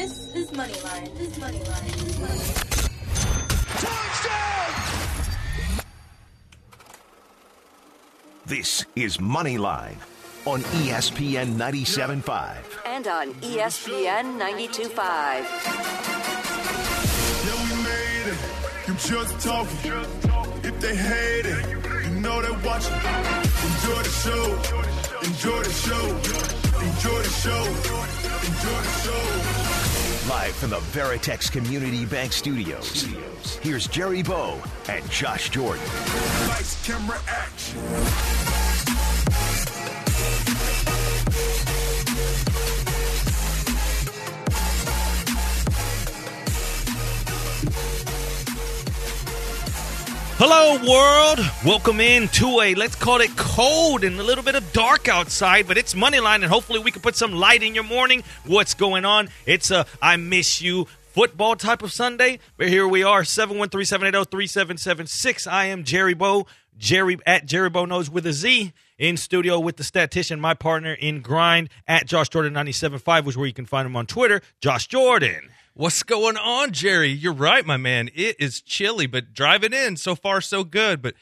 This is Moneyline. This is Moneyline. Touchdown! This is Moneyline on ESPN 97.5. And on ESPN 92.5. Yeah, we made it. You just talking. If they hate it, you know they're watching. Enjoy the show. Enjoy the show. Enjoy the show. Enjoy the show. Live from the Veritex Community Bank Studios. Here's Jerry Bow and Josh Jordan. Lights, camera, action. Hello, world. Welcome in to a, let's call it cold and a little bit of dark outside, but it's Moneyline, and hopefully we can put some light in your morning. What's going on? It's a I miss you football type of Sunday, but here we are, 713-780-3776. I am Jerry Bow, Jerry at Jerry Bow Knows with a Z, in studio with the statistician, my partner in grind, at Josh Jordan 97.5, which is where you can find him on Twitter, Josh Jordan. What's going on, Jerry? You're right, my man. It is chilly, but driving in so far so good. But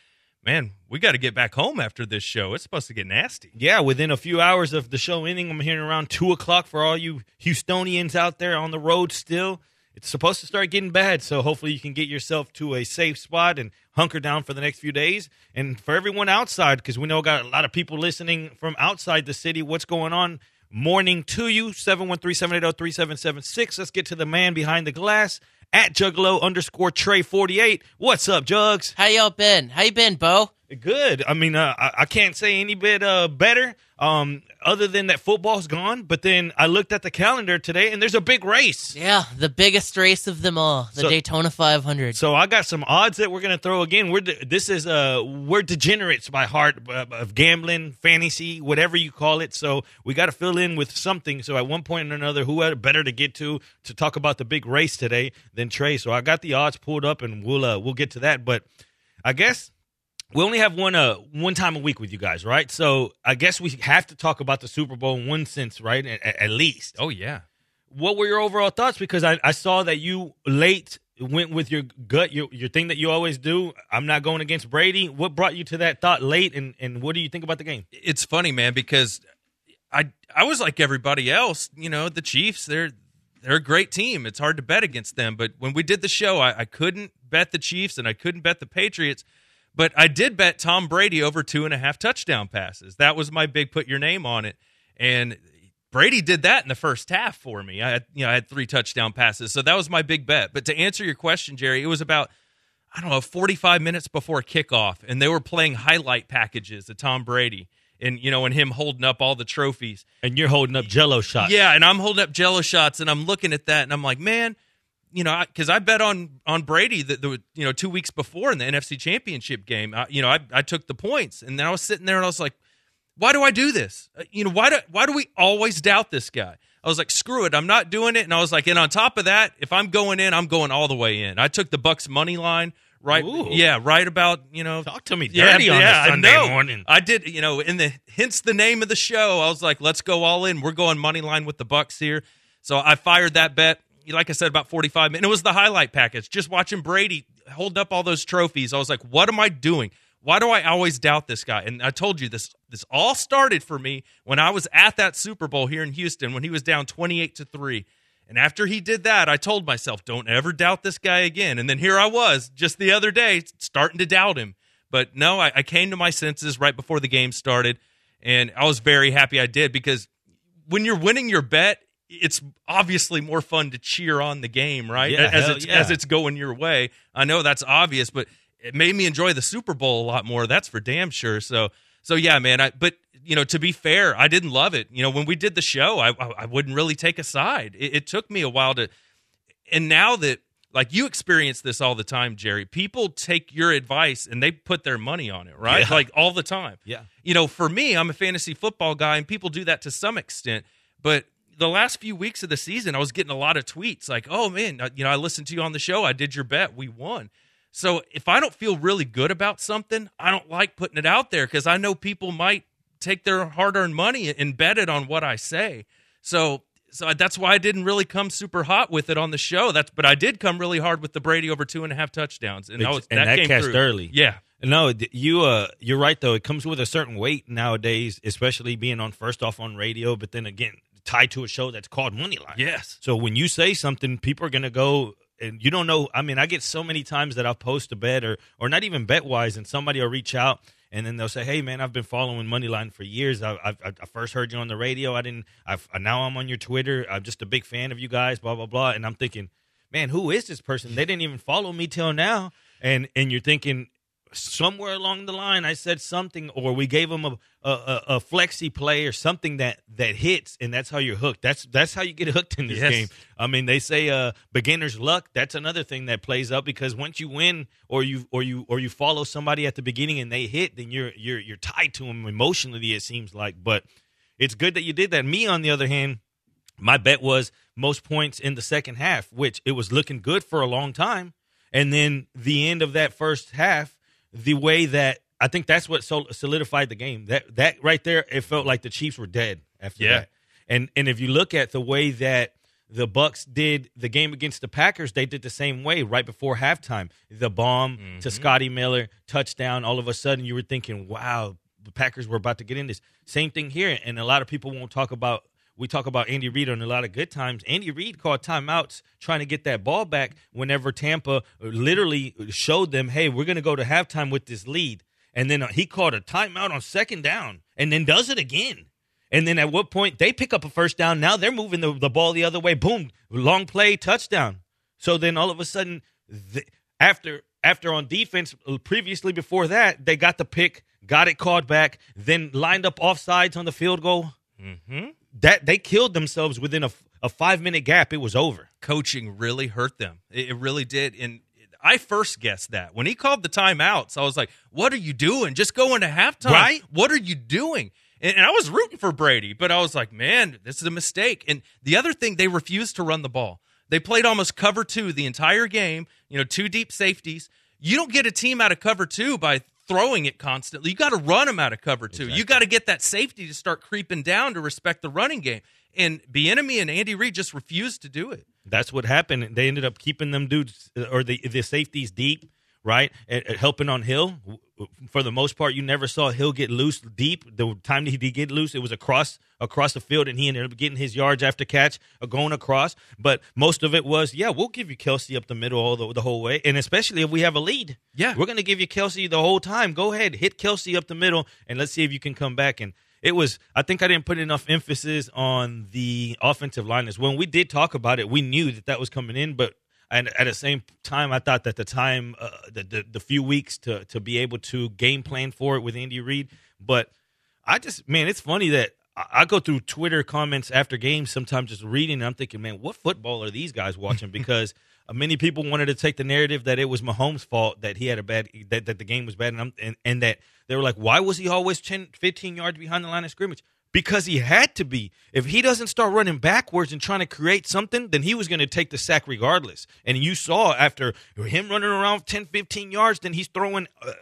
man, we got to get back home after this show. It's supposed to get nasty. Yeah, within a few hours of the show ending, I'm hearing around two o'clock for all you Houstonians out there on the road still. It's supposed to start getting bad, so hopefully you can get yourself to a safe spot and hunker down for the next few days. And for everyone outside, because we know got a lot of people listening from outside the city, what's going on? Morning to you, 713-780-3776. Let's get to the man behind the glass at Juggalo underscore Trey 48. What's up, Jugs? How y'all been? How you been, Bo? Good. I mean, uh, I, I can't say any bit uh, better. Um, other than that, football's gone. But then I looked at the calendar today, and there's a big race. Yeah, the biggest race of them all, the So- Daytona 500. So I got some odds that we're gonna throw again. We're de- this is uh we're degenerates by heart uh, of gambling, fantasy, whatever you call it. So we got to fill in with something. So at one point or another, who better to get to to talk about the big race today than Trey? So I got the odds pulled up, and we'll uh, we'll get to that. But I guess we only have one uh one time a week with you guys, right? So I guess we have to talk about the Super Bowl in one sense, right? At, at least. Oh yeah. What were your overall thoughts? Because I, I saw that you late went with your gut, your your thing that you always do. I'm not going against Brady. What brought you to that thought late, and and what do you think about the game? It's funny, man, because I I was like everybody else. You know, the Chiefs. They're they're a great team. It's hard to bet against them. But when we did the show, I, I couldn't bet the Chiefs and I couldn't bet the Patriots. But I did bet Tom Brady over two and a half touchdown passes. That was my big put your name on it. And Brady did that in the first half for me. I had, you know, I had three touchdown passes. So that was my big bet. But to answer your question, Jerry, it was about I don't know, 45 minutes before kickoff, and they were playing highlight packages of Tom Brady and you know, and him holding up all the trophies. And you're holding up Jello shots. Yeah, and I'm holding up Jello shots, and I'm looking at that, and I'm like, man, you know, because I, bet on on Brady that the you know two weeks before in the NFC Championship game, I, you know, I I took the points, and then I was sitting there, and I was like, why do I do this? Uh, You know, why do why do we always doubt this guy? I was like, screw it, I'm not doing it. And I was like, and on top of that, if I'm going in, I'm going all the way in. I took the Bucks money line. Right, Ooh. yeah, right about you know. Talk to me Yeah, on yeah, I Sunday know. morning. I did, you know, in the hence the name of the show. I was like, let's go all in. We're going money line with the Bucks here. So I fired that bet. Like I said, about forty five minutes. It was the highlight package. Just watching Brady hold up all those trophies. I was like, what am I doing? Why do I always doubt this guy? And I told you this. This all started for me when I was at that Super Bowl here in Houston when he was down twenty eight to three. And after he did that, I told myself, don't ever doubt this guy again. And then here I was just the other day starting to doubt him. But no, I, I came to my senses right before the game started. And I was very happy I did because when you're winning your bet, it's obviously more fun to cheer on the game, right? Yeah, as it's yeah. as it's going your way. I know that's obvious, but it made me enjoy the Super Bowl a lot more. That's for damn sure. So so yeah, man. I but you know to be fair, I didn't love it. You know when we did the show, I I, I wouldn't really take a side. It, it took me a while to, and now that like you experience this all the time, Jerry, people take your advice and they put their money on it, right? Yeah. Like all the time. Yeah. You know, for me, I'm a fantasy football guy, and people do that to some extent, but the last few weeks of the season, I was getting a lot of tweets like, "Oh man, uh, you know, I listened to you on the show. I did your bet. We won." So if I don't feel really good about something, I don't like putting it out there because I know people might take their hard-earned money and bet it on what I say. So so that's why I didn't really come super hot with it on the show. That's but I did come really hard with the Brady over two and a half touchdowns, and, was, and that, came cashed through. early. Yeah, No, you uh you're right though. It comes with a certain weight nowadays, especially being on first off on radio, but then again tied to a show that's called Moneyline. yes, So when you say something, people are gonna go and you don't know. I mean, I get so many times that I'll post a bet or or not even bet wise, and somebody will reach out and then they'll say, "Hey, man, I've been following Moneyline for years. I, I, I first heard you on the radio. I didn't. I've, now I'm on your Twitter. I'm just a big fan of you guys. Blah blah blah." And I'm thinking, man, who is this person? They didn't even follow me till now. And and you're thinking somewhere along the line I said something or we gave them a a, a, a flexi play or something that that hits and that's how you're hooked. That's that's how you get hooked in this Yes. game. I mean, they say uh beginner's luck. That's another thing that plays up because once you win or you or you or you follow somebody at the beginning and they hit, then you're you're you're tied to them emotionally. It seems like, but it's good that you did that. Me, on the other hand, my bet was most points in the second half, which it was looking good for a long time. And then the end of that first half, the way that I think that's what sol- solidified the game. That that right there, it felt like the Chiefs were dead after Yeah. that. And and if you look at the way that the Bucks did the game against the Packers, they did the same way right before halftime. The bomb to mm-hmm. Scotty Miller, touchdown. All of a sudden, you were thinking, "Wow, the Packers were about to get in this." Same thing here, and a lot of people won't talk about. We talk about Andy Reid on a lot of good times. Andy Reid called timeouts trying to get that ball back whenever Tampa literally showed them, "Hey, we're going to go to halftime with this lead." And then uh, he called a timeout on second down, and then does it again. And then at what point they pick up a first down? Now they're moving the, the ball the other way. Boom, long play, touchdown. So then all of a sudden, the, after after on defense, uh, previously before that, they got the pick, got it called back, then lined up offsides on the field goal. Mm-hmm. That they killed themselves within a, a five minute gap. It was over. coaching really hurt them. It, it really did. And I first guessed that when he called the timeouts, I was like, "What are you doing? Just go into halftime, Right? What are you doing?" And, and I was rooting for Brady, but I was like, "Man, this is a mistake." And the other thing, they refused to run the ball. They played almost cover two the entire game. You know, two deep safeties. You don't get a team out of cover two by throwing it constantly. You got to run them out of cover two. You got to get that safety to start creeping down to respect the running game. And Bieniemy and Andy Reid just refused to do it. That's what happened. They ended up keeping them dudes uh, or the the safeties deep, right? And, and helping on Hill. For the most part, you never saw Hill get loose deep. The time that he did get loose, it was across across the field, and he ended up getting his yards after catch, uh, going across. But most of it was, yeah, we'll give you Kelce up the middle all the, the whole way, and especially if we have a lead, Yeah. we're going to give you Kelce the whole time. Go ahead, hit Kelce up the middle, and let's see if you can come back. And it was, I think, I didn't put enough emphasis on the offensive line. When we did talk about it, we knew that that was coming in, but and at the same time, I thought that the time, uh, the, the the few weeks to to be able to game plan for it with Andy Reid, but I just man, it's funny that I go through Twitter comments after games, sometimes just reading. I'm thinking, man, what football are these guys watching? Because many people wanted to take the narrative that it was Mahomes' fault that he had a bad that, that the game was bad, and, and and that they were like, why was he always 10, 15 yards behind the line of scrimmage? Because he had to be. If he doesn't start running backwards and trying to create something, then he was going to take the sack regardless. And you saw after him running around 10, 15 yards, then he's throwing uh,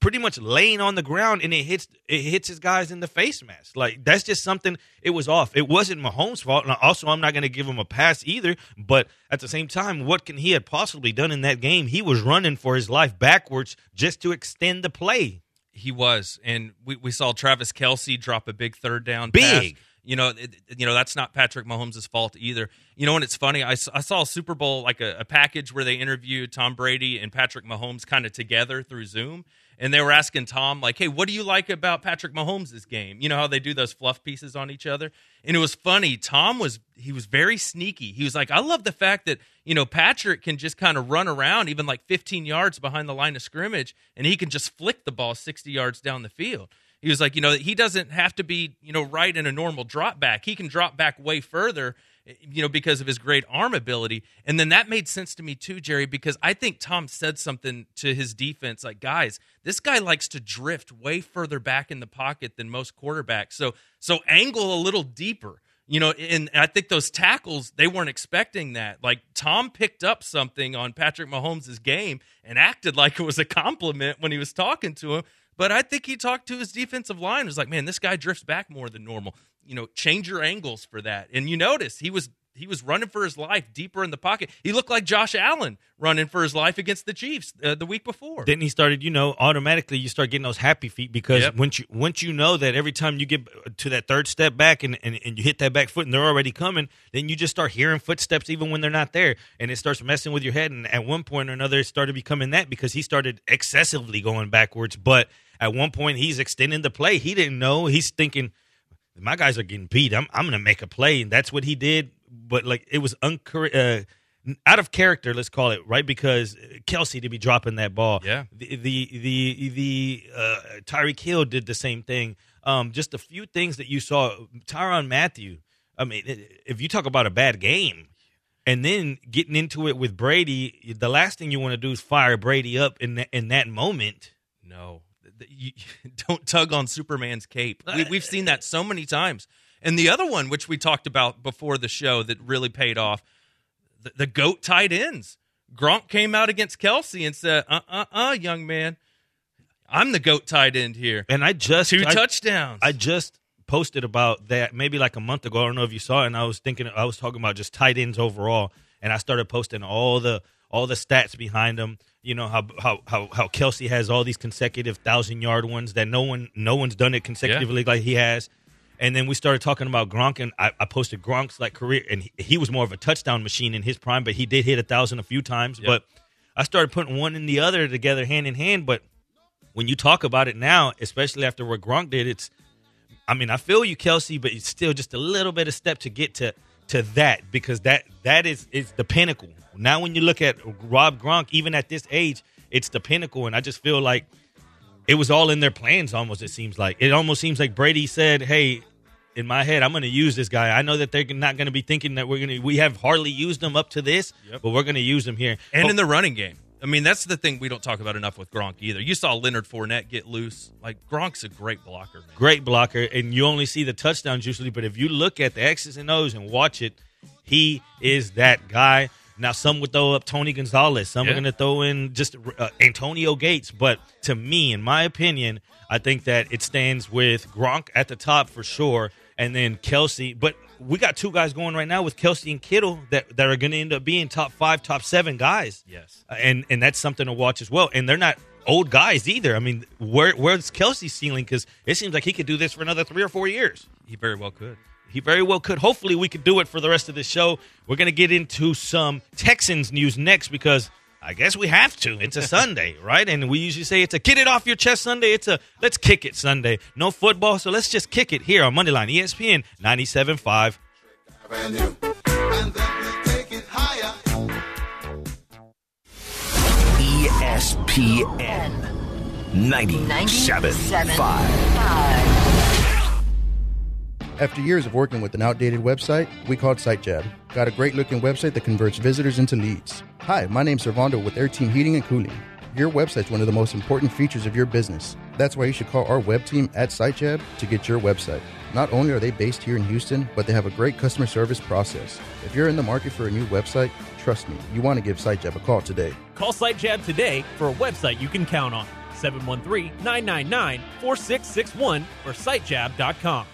pretty much laying on the ground and it hits it hits his guys in the face mask. Like that's just something it was off. It wasn't Mahomes' fault. And also I'm not going to give him a pass either, but at the same time, what can he had possibly done in that game? He was running for his life backwards just to extend the play. He was, and we, we saw Travis Kelce drop a big third down. Big. pass. You know, it, you know that's not Patrick Mahomes' fault either. You know, and it's funny. I, I saw a Super Bowl like a, a package where they interviewed Tom Brady and Patrick Mahomes kind of together through Zoom, and they were asking Tom like, "Hey, what do you like about Patrick Mahomes' game?" You know how they do those fluff pieces on each other, and it was funny. Tom was he was very sneaky. He was like, "I love the fact that you know Patrick can just kind of run around even like 15 yards behind the line of scrimmage, and he can just flick the ball 60 yards down the field." He was like, you know, he doesn't have to be, you know, right in a normal drop back. He can drop back way further, eh, you know, because of his great arm ability. And then that made sense to me too, Jerry, because I think Tom said something to his defense like, guys, this guy likes to drift way further back in the pocket than most quarterbacks. So so angle a little deeper. You know, and I think those tackles, they weren't expecting that. Like Tom picked up something on Patrick Mahomes' game and acted like it was a compliment when he was talking to him. But I think he talked to his defensive line. Was like, man, this guy drifts back more than normal. you know, change your angles for that. And you notice he was he was running for his life deeper in the pocket. He looked like Josh Allen running for his life against the Chiefs uh, the week before. Then he started, you know, automatically you start getting those happy feet because Yep. once you once you know that every time you get to that third step back and, and, and you hit that back foot and they're already coming, then you just start hearing footsteps even when they're not there. And it starts messing with your head. And at one point or another, it started becoming that because he started excessively going backwards. But at one point, he's extending the play. He didn't know. He's thinking, my guys are getting beat. I'm I'm going to make a play, and that's what he did. But like it was uncor- uh, out of character, let's call it right because Kelce to be dropping that ball. Yeah. the the the, the uh, Tyreek Hill did the same thing. Um, just a few things that you saw. Tyrann Mathieu. I mean, if you talk about a bad game, and then getting into it with Brady, the last thing you want to do is fire Brady up in that, in that moment. No, you, don't tug on Superman's cape. We, we've seen that so many times. And the other one, which we talked about before the show, that really paid off, the, the goat tight ends. Gronk came out against Kelce and said, "Uh, uh, uh, young man, I'm the goat tight end here. And I just Two I- touchdowns. I just posted about that maybe like a month ago. I don't know if you saw it. And I was thinking, I was talking about just tight ends overall, and I started posting all the all the stats behind them. You know how how how, how Kelce has all these consecutive thousand yard ones that no one no one's done it consecutively like he has. And then we started talking about Gronk, and I, I posted Gronk's like career, and he, he was more of a touchdown machine in his prime, but he did hit a thousand a few times. But I started putting one and the other together, hand in hand. But when you talk about it now, especially after what Gronk did, it's I mean, I feel you, Kelce, but it's still just a little bit of step to get to to that because that that is is the pinnacle. Now, when you look at Rob Gronk, even at this age, it's the pinnacle, and I just feel like it was all in their plans. Almost, it seems like it almost seems like Brady said, "Hey." In my head, I'm going to use this guy. I know that they're not going to be thinking that we're going to. We have hardly used him up to this, but we're going to use him here. and Oh, in the running game. I mean, that's the thing we don't talk about enough with Gronk either. You saw Leonard Fournette get loose. Like Gronk's a great blocker, man. great blocker, and you only see the touchdowns usually. But if you look at the X's and O's and watch it, he is that guy. Now, some would throw up Tony Gonzalez. Some Yeah. are going to throw in just uh, Antonio Gates. But to me, in my opinion, I think that it stands with Gronk at the top for sure, and then Kelce. But we got two guys going right now with Kelce and Kittle that, that are going to end up being top five, top seven guys. Yes. and and that's something to watch as well. And they're not old guys either. I mean, where where's Kelce's ceiling? Because it seems like he could do this for another three or four years. He very well could. He very well could. Hopefully, we could do it for the rest of the show. We're going to get into some Texans news next because I guess we have to. It's a Sunday, right? And we usually say it's a get it off your chest Sunday. It's a let's kick it Sunday. No football, so let's just kick it here on Moneyline ESPN 97.5. And then we take it higher. E ESPN 97.5. After years of working with an outdated website, we called SiteJab. Got a great looking website that converts visitors into leads. Hi, my name's Servando with Air Team Heating and Cooling. Your website's one of the most important features of your business. That's why you should call our web team at SiteJab to get your website. Not only are they based here in Houston, but they have a great customer service process. If you're in the market for a new website, trust me, you want to give SiteJab a call today. Call SiteJab today for a website you can count on. 713-999-4661 or sitejab.com.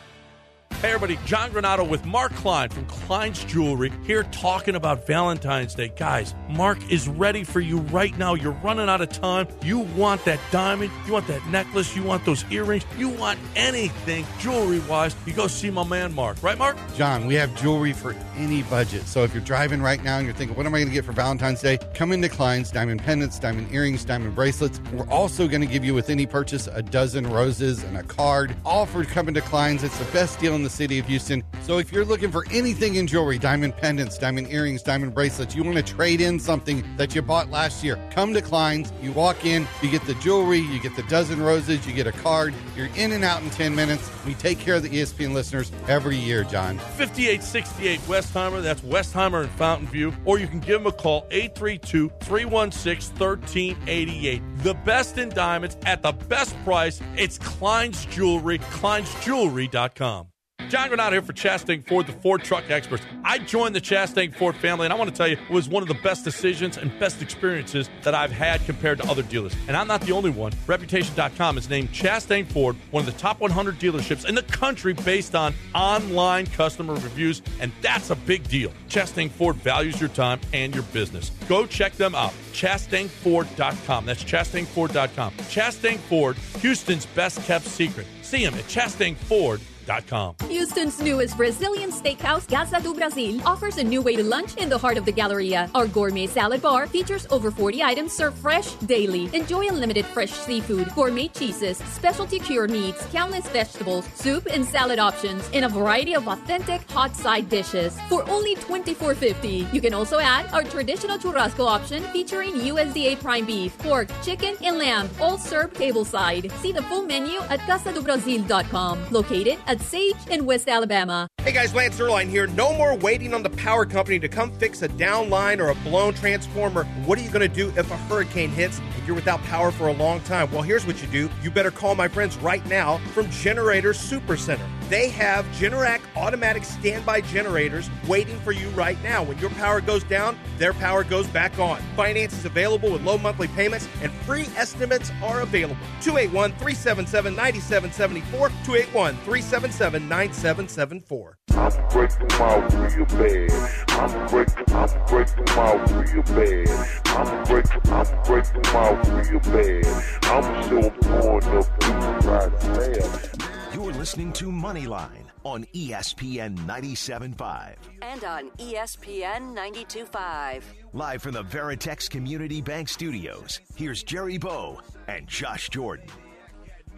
Hey everybody, John Granato with Mark Klein from Klein's Jewelry here talking about Valentine's Day. Guys, Mark is ready for you right now. You're running out of time. You want that diamond, you want that necklace, you want those earrings, you want anything jewelry wise. You go see my man Mark, right, Mark? John, we have jewelry for any budget. So if you're driving right now and you're thinking, what am I going to get for Valentine's Day? Come into Klein's diamond pendants, diamond earrings, diamond bracelets. We're also going to give you with any purchase a dozen roses and a card. All for coming to Klein's. It's the best deal in the city of Houston. So if you're looking for anything in jewelry, diamond pendants, diamond earrings, diamond bracelets, you want to trade in something that you bought last year, come to Klein's. You walk in, you get the jewelry, you get the dozen roses, you get a card. You're in and out in 10 minutes. We take care of the ESPN listeners every year, John. 5868 Westheimer. That's Westheimer in Fountain View. Or you can give them a call, 832 316 1388. The best in diamonds at the best price. It's Klein's Jewelry, kleinsjewelry.com. John Granato here for Chastang Ford, the Ford truck experts. I joined the Chastang Ford family, and I want to tell you, it was one of the best decisions and best experiences that I've had compared to other dealers. And I'm not the only one. Reputation.com has named Chastang Ford one of the top 100 dealerships in the country based on online customer reviews, and that's a big deal. Chastang Ford values your time and your business. Go check them out. ChastangFord.com. That's ChastangFord.com. Chastang Ford, Houston's best kept secret. See them at ChastangFord.com. Houston's newest Brazilian steakhouse, Casa do Brasil, offers a new way to lunch in the heart of the Galleria. Our gourmet salad bar features over 40 items served fresh daily. Enjoy unlimited fresh seafood, gourmet cheeses, specialty cured meats, countless vegetables, soup and salad options, and a variety of authentic hot side dishes for only $24.50. You can also add our traditional churrasco option featuring USDA prime beef, pork, chicken, and lamb, all served tableside. See the full menu at casadobrasil.com, located at Sage in West Alabama. Hey guys, Lance Zierlein here. No more waiting on the power company to come fix a down line or a blown transformer. What are you going to do if a hurricane hits you're without power for a long time? Well, here's what you do. You better call my friends right now from Generator Super Center. They have Generac automatic standby generators waiting for you right now. When your power goes down, their power goes back on. Finance is available with low monthly payments and free estimates are available. 281 377 9774. 281 377 9774. I'm breaking out real bad. I'm breaking, I'm breaking out real bad. I'm breaking, I'm breaking out real bad. I'm so born up to right there. You're listening to Moneyline on ESPN 97.5. And on ESPN 92.5. Live from the Veritex Community Bank Studios, here's Jerry Bow and Josh Jordan.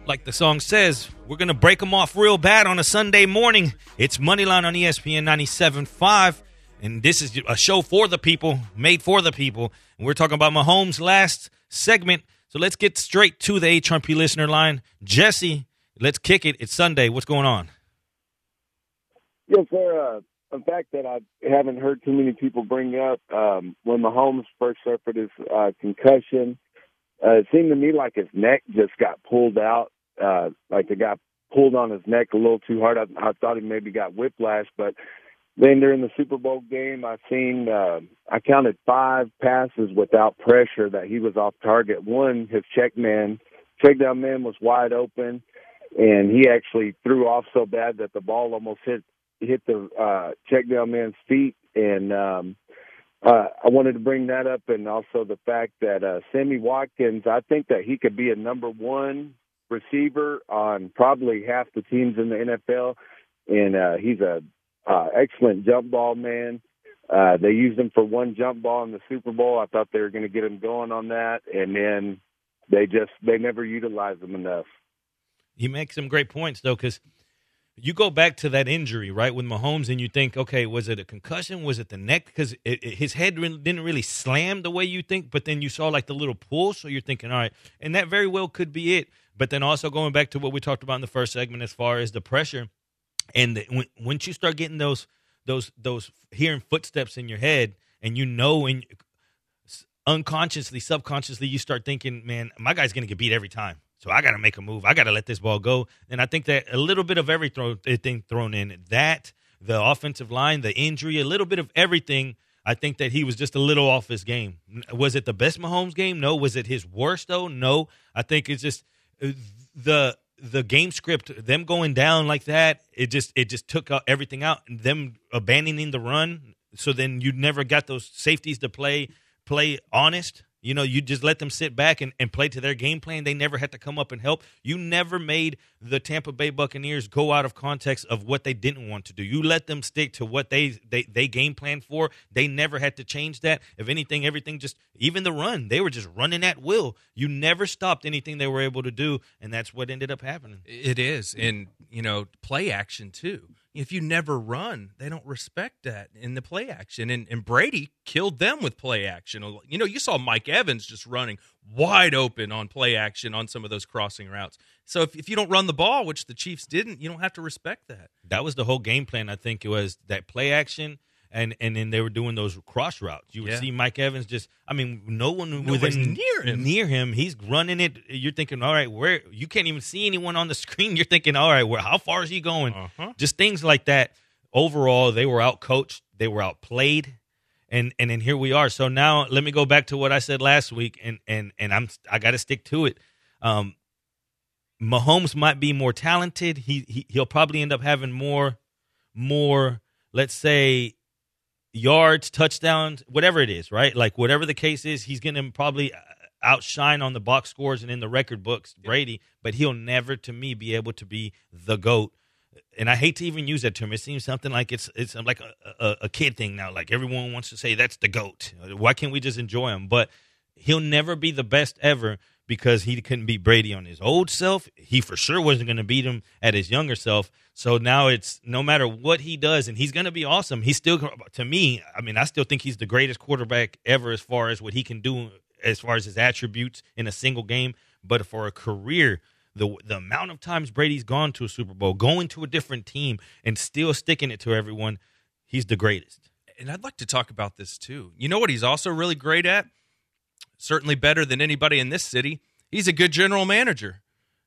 Like the song says, we're going to break them off real bad on a Sunday morning. It's Moneyline on ESPN 97.5. And this is a show for the people, made for the people. And we're talking about Mahomes' last segment. So let's get straight to the HRP listener line. Jesse, let's kick it. It's Sunday. What's going on? Yes, sir. Uh, a fact that I haven't heard too many people bring up um, when Mahomes first suffered his uh, concussion, uh, it seemed to me like his neck just got pulled out, uh, like the guy pulled on his neck a little too hard. I, I thought he maybe got whiplash, but then during the Super Bowl game, I seen uh, I counted five passes without pressure that he was off target. One, his check man, check down man was wide open, and he actually threw off so bad that the ball almost hit hit the uh, check down man's feet. And um, uh, I wanted to bring that up, and also the fact that uh, Sammy Watkins, I think that he could be a number one receiver on probably half the teams in the NFL, and uh, he's a uh, excellent jump ball man. Uh, they used him for one jump ball in the Super Bowl. I thought they were going to get him going on that, and then they just they never utilized him enough. He makes some great points though, because you go back to that injury right with Mahomes, and you think, okay, was it a concussion? Was it the neck? Because his head didn't really slam the way you think, but then you saw like the little pull, so you're thinking, all right, and that very well could be it. But then also going back to what we talked about in the first segment, as far as the pressure, and the, when once you start getting those those those hearing footsteps in your head, and you know, and unconsciously, subconsciously, you start thinking, man, my guy's to get beat every time. So I got to make a move. I got to let this ball go. And I think that a little bit of everything thrown in that, the offensive line, the injury, a little bit of everything. I think that he was just a little off his game. Was it the best Mahomes game? No. Was it his worst though? No. I think it's just uh, the the game script. Them going down like that. It just it just took everything out. Them abandoning the run. So then you never got those safeties to play play honest. You know, you just let them sit back and, and play to their game plan. They never had to come up and help. You never made the Tampa Bay Buccaneers go out of context of what they didn't want to do. You let them stick to what they they, they game plan for. They never had to change that. If anything, everything just even the run, they were just running at will. You never stopped anything they were able to do, and that's what ended up happening. It is, and you know, play action too. If you never run, they don't respect that in the play action. And, and Brady killed them with play action. You know, you saw Mike Evans just running wide open on play action on some of those crossing routes. So if, if you don't run the ball, which the Chiefs didn't, you don't have to respect that. That was the whole game plan. I think it was that play action and and then they were doing those cross routes. You would Yeah. see Mike Evans just. I mean, no one Nobody's within near him. Near him, he's running it. You're thinking, all right, where you can't even see anyone on the screen. You're thinking, all right, where how far is he going? Uh-huh. Just things like that. Overall, they were out coached. They were outplayed. And and then here we are. So now let me go back to what I said last week, and and and I'm I got to stick to it. Um, Mahomes might be more talented. He, he he'll probably end up having more more let's say yards, touchdowns, whatever it is, right? Like whatever the case is, he's going to probably uh, outshine on the box scores and in the record books Brady, but he'll never to me be able to be the goat. And I hate to even use that term. It seems something like it's it's like a, a, a kid thing now. Like everyone wants to say that's the goat. Why can't we just enjoy him? But he'll never be the best ever because he couldn't beat Brady on his old self. He for sure wasn't going to beat him at his younger self. So now it's no matter what he does, and he's going to be awesome. He's still, to me, I mean, I still think he's the greatest quarterback ever as far as what he can do, as far as his attributes in a single game. But for a career, the the amount of times Brady's gone to a Super Bowl, going to a different team, and still sticking it to everyone, he's the greatest. And I'd like to talk about this too. You know what he's also really great at? Certainly better than anybody in this city. He's a good general manager.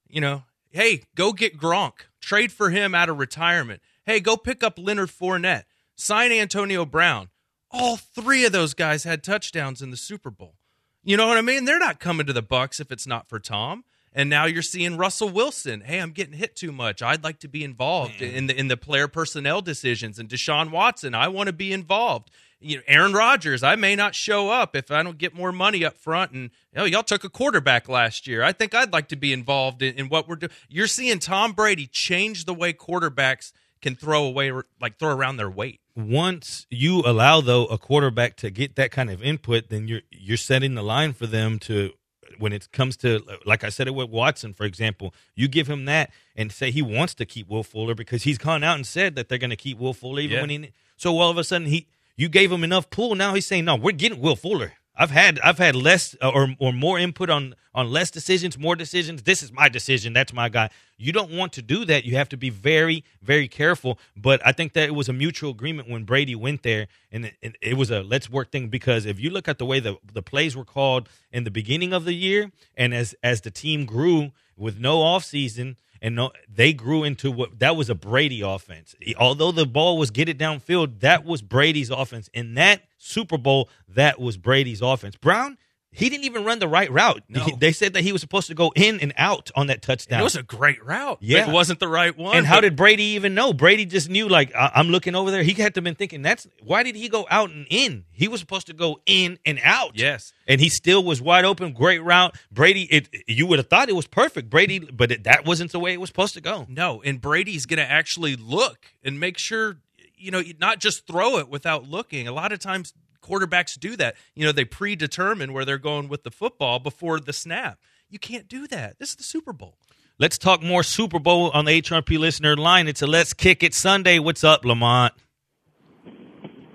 You know, hey, go get Gronk, trade for him out of retirement. Hey, go pick up Leonard Fournette, sign Antonio Brown. All three of those guys had touchdowns in the Super Bowl. You know what I mean? They're not coming to the Bucks if it's not for Tom. And now you're seeing Russell Wilson. Hey, I'm getting hit too much. I'd like to be involved hmm. in the in the player personnel decisions. And Deshaun Watson, I want to be involved. You know, Aaron Rodgers, I may not show up if I don't get more money up front. And know, y'all took a quarterback last year. I think I'd like to be involved in, in what we're doing. You're seeing Tom Brady change the way quarterbacks can throw away, like throw around their weight. once you allow though a quarterback to get that kind of input, then you're you're setting the line for them to when it comes to like I said it with Watson, for example, you give him that and say he wants to keep Will Fuller because he's gone out and said that they're going to keep Will Fuller even Yeah. when he. So all of a sudden he you gave him enough pull. Now he's saying no, we're getting Will Fuller. I've had I've had less uh, or or more input on on less decisions, more decisions. This is my decision. That's my guy. You don't want to do that. You have to be very very careful. But I think that it was a mutual agreement when Brady went there, and it, and it was a let's work thing. Because if you look at the way the the plays were called in the beginning of the year, and as as the team grew with no offseason and no, they grew into what that was a Brady offense. Although the ball was get it downfield, that was Brady's offense. In that Super Bowl, that was Brady's offense. Brown, he didn't even run the right route. No. They said that he was supposed to go in and out on that touchdown. It was a great route. Yeah. It wasn't the right one. and how did Brady even know? Brady just knew. Like I- I'm looking over there, he had to have been thinking. That's why did he go out and in? He was supposed to go in and out. Yes. and he still was wide open. Great route, Brady. It you would have thought it was perfect, Brady, but it, that wasn't the way it was supposed to go. No, and Brady's going to actually look and make sure, you know, not just throw it without looking. A lot of times quarterbacks do that. You know, they predetermine where they're going with the football before the snap. You can't do that. This is the Super Bowl. Let's talk more Super Bowl on the HRP listener line. It's a Let's Kick It Sunday. What's up, Lamont?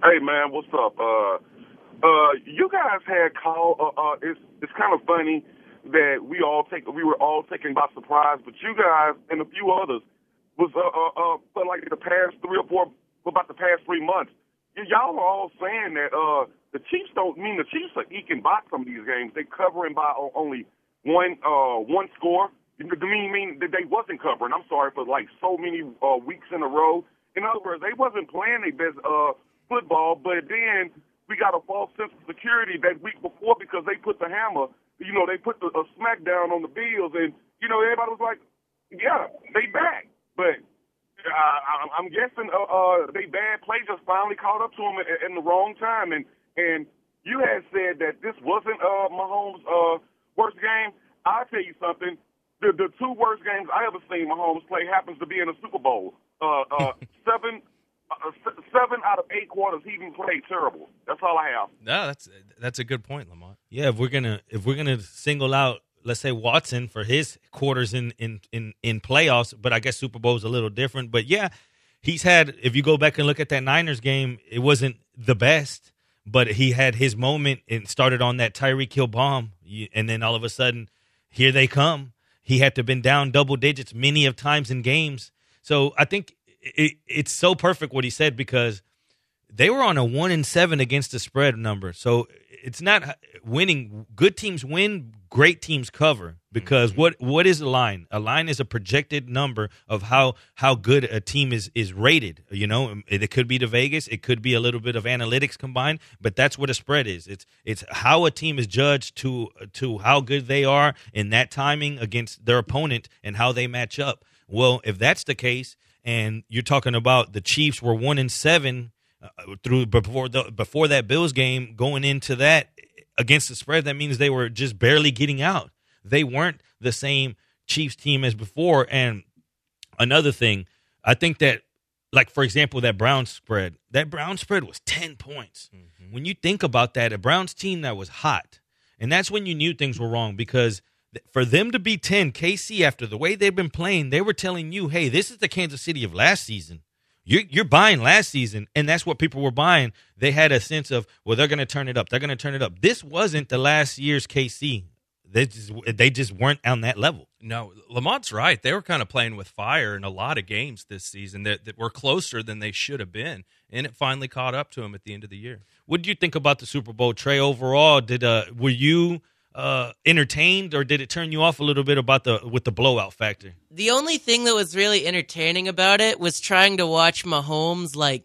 Hey man, what's up? Uh, uh, you guys had call. Uh, uh, it's it's kind of funny that we all take we were all taken by surprise, but you guys and a few others was uh, uh, uh for like the past three or four, for about the past three months. Y'all are all saying that uh the Chiefs don't mean the Chiefs are eking by some of these games. They covering by only one uh one score. You mean mean that they wasn't covering? I'm sorry for like so many uh, weeks in a row. In other words, they wasn't playing their best uh football, but then we got a false sense of security that week before because they put the hammer, you know, they put the a smackdown on the Bills, and you know everybody was like, yeah, they back, but. Uh, I- I'm guessing uh, uh, they bad play just finally caught up to them in, in the wrong time, and and you had said that this wasn't uh, Mahomes' uh, worst game. I'll tell you something. The the two worst games I ever seen Mahomes play happens to be in a Super Bowl. Uh, uh, seven uh, se- seven out of eight quarters he even played terrible. That's all I have. No, that's that's a good point, Lamont. Yeah, if we're gonna if we're gonna single out, let's say Watson for his quarters in in in in playoffs, but I guess Super Bowl is a little different. But yeah, he's had. If you go back and look at that Niners game, it wasn't the best, but he had his moment and started on that Tyreek Hill bomb, and then all of a sudden, here they come. He had to been down double digits many of times in games. So I think it, it's so perfect what he said because they were on a one and seven against the spread number. So it's not winning. Good teams win. Great teams cover because Mm-hmm. what what is a line? A line is a projected number of how how good a team is is rated. You know, it, it could be the Vegas. It could be a little bit of analytics combined, but that's what a spread is. It's it's how a team is judged to to how good they are in that timing against their opponent and how they match up. Well, if that's the case, and you're talking about the Chiefs were one in seven uh, through before the before that Bills game going into that against the spread, that means they were just barely getting out. They weren't the same Chiefs team as before. And another thing, I think that, like for example, that Brown spread, that Brown spread was ten points. When you think about that, a Browns team that was hot, and that's when you knew things were wrong because for them to be 10 KC after the way they've been playing they were telling you hey this is the Kansas City of last season you're, you're buying last season and that's what people were buying. They had a sense of well they're going to turn it up. They're going to turn it up. This wasn't the last year's KC they just they just weren't on that level. No, Lamont's right. They were kind of playing with fire in a lot of games this season that, that were closer than they should have been, and it finally caught up to them at the end of the year. what did you think about the Super Bowl Trey overall? Did uh were you uh entertained or did it turn you off a little bit about the with the blowout factor? The only thing that was really entertaining about it was trying to watch Mahomes like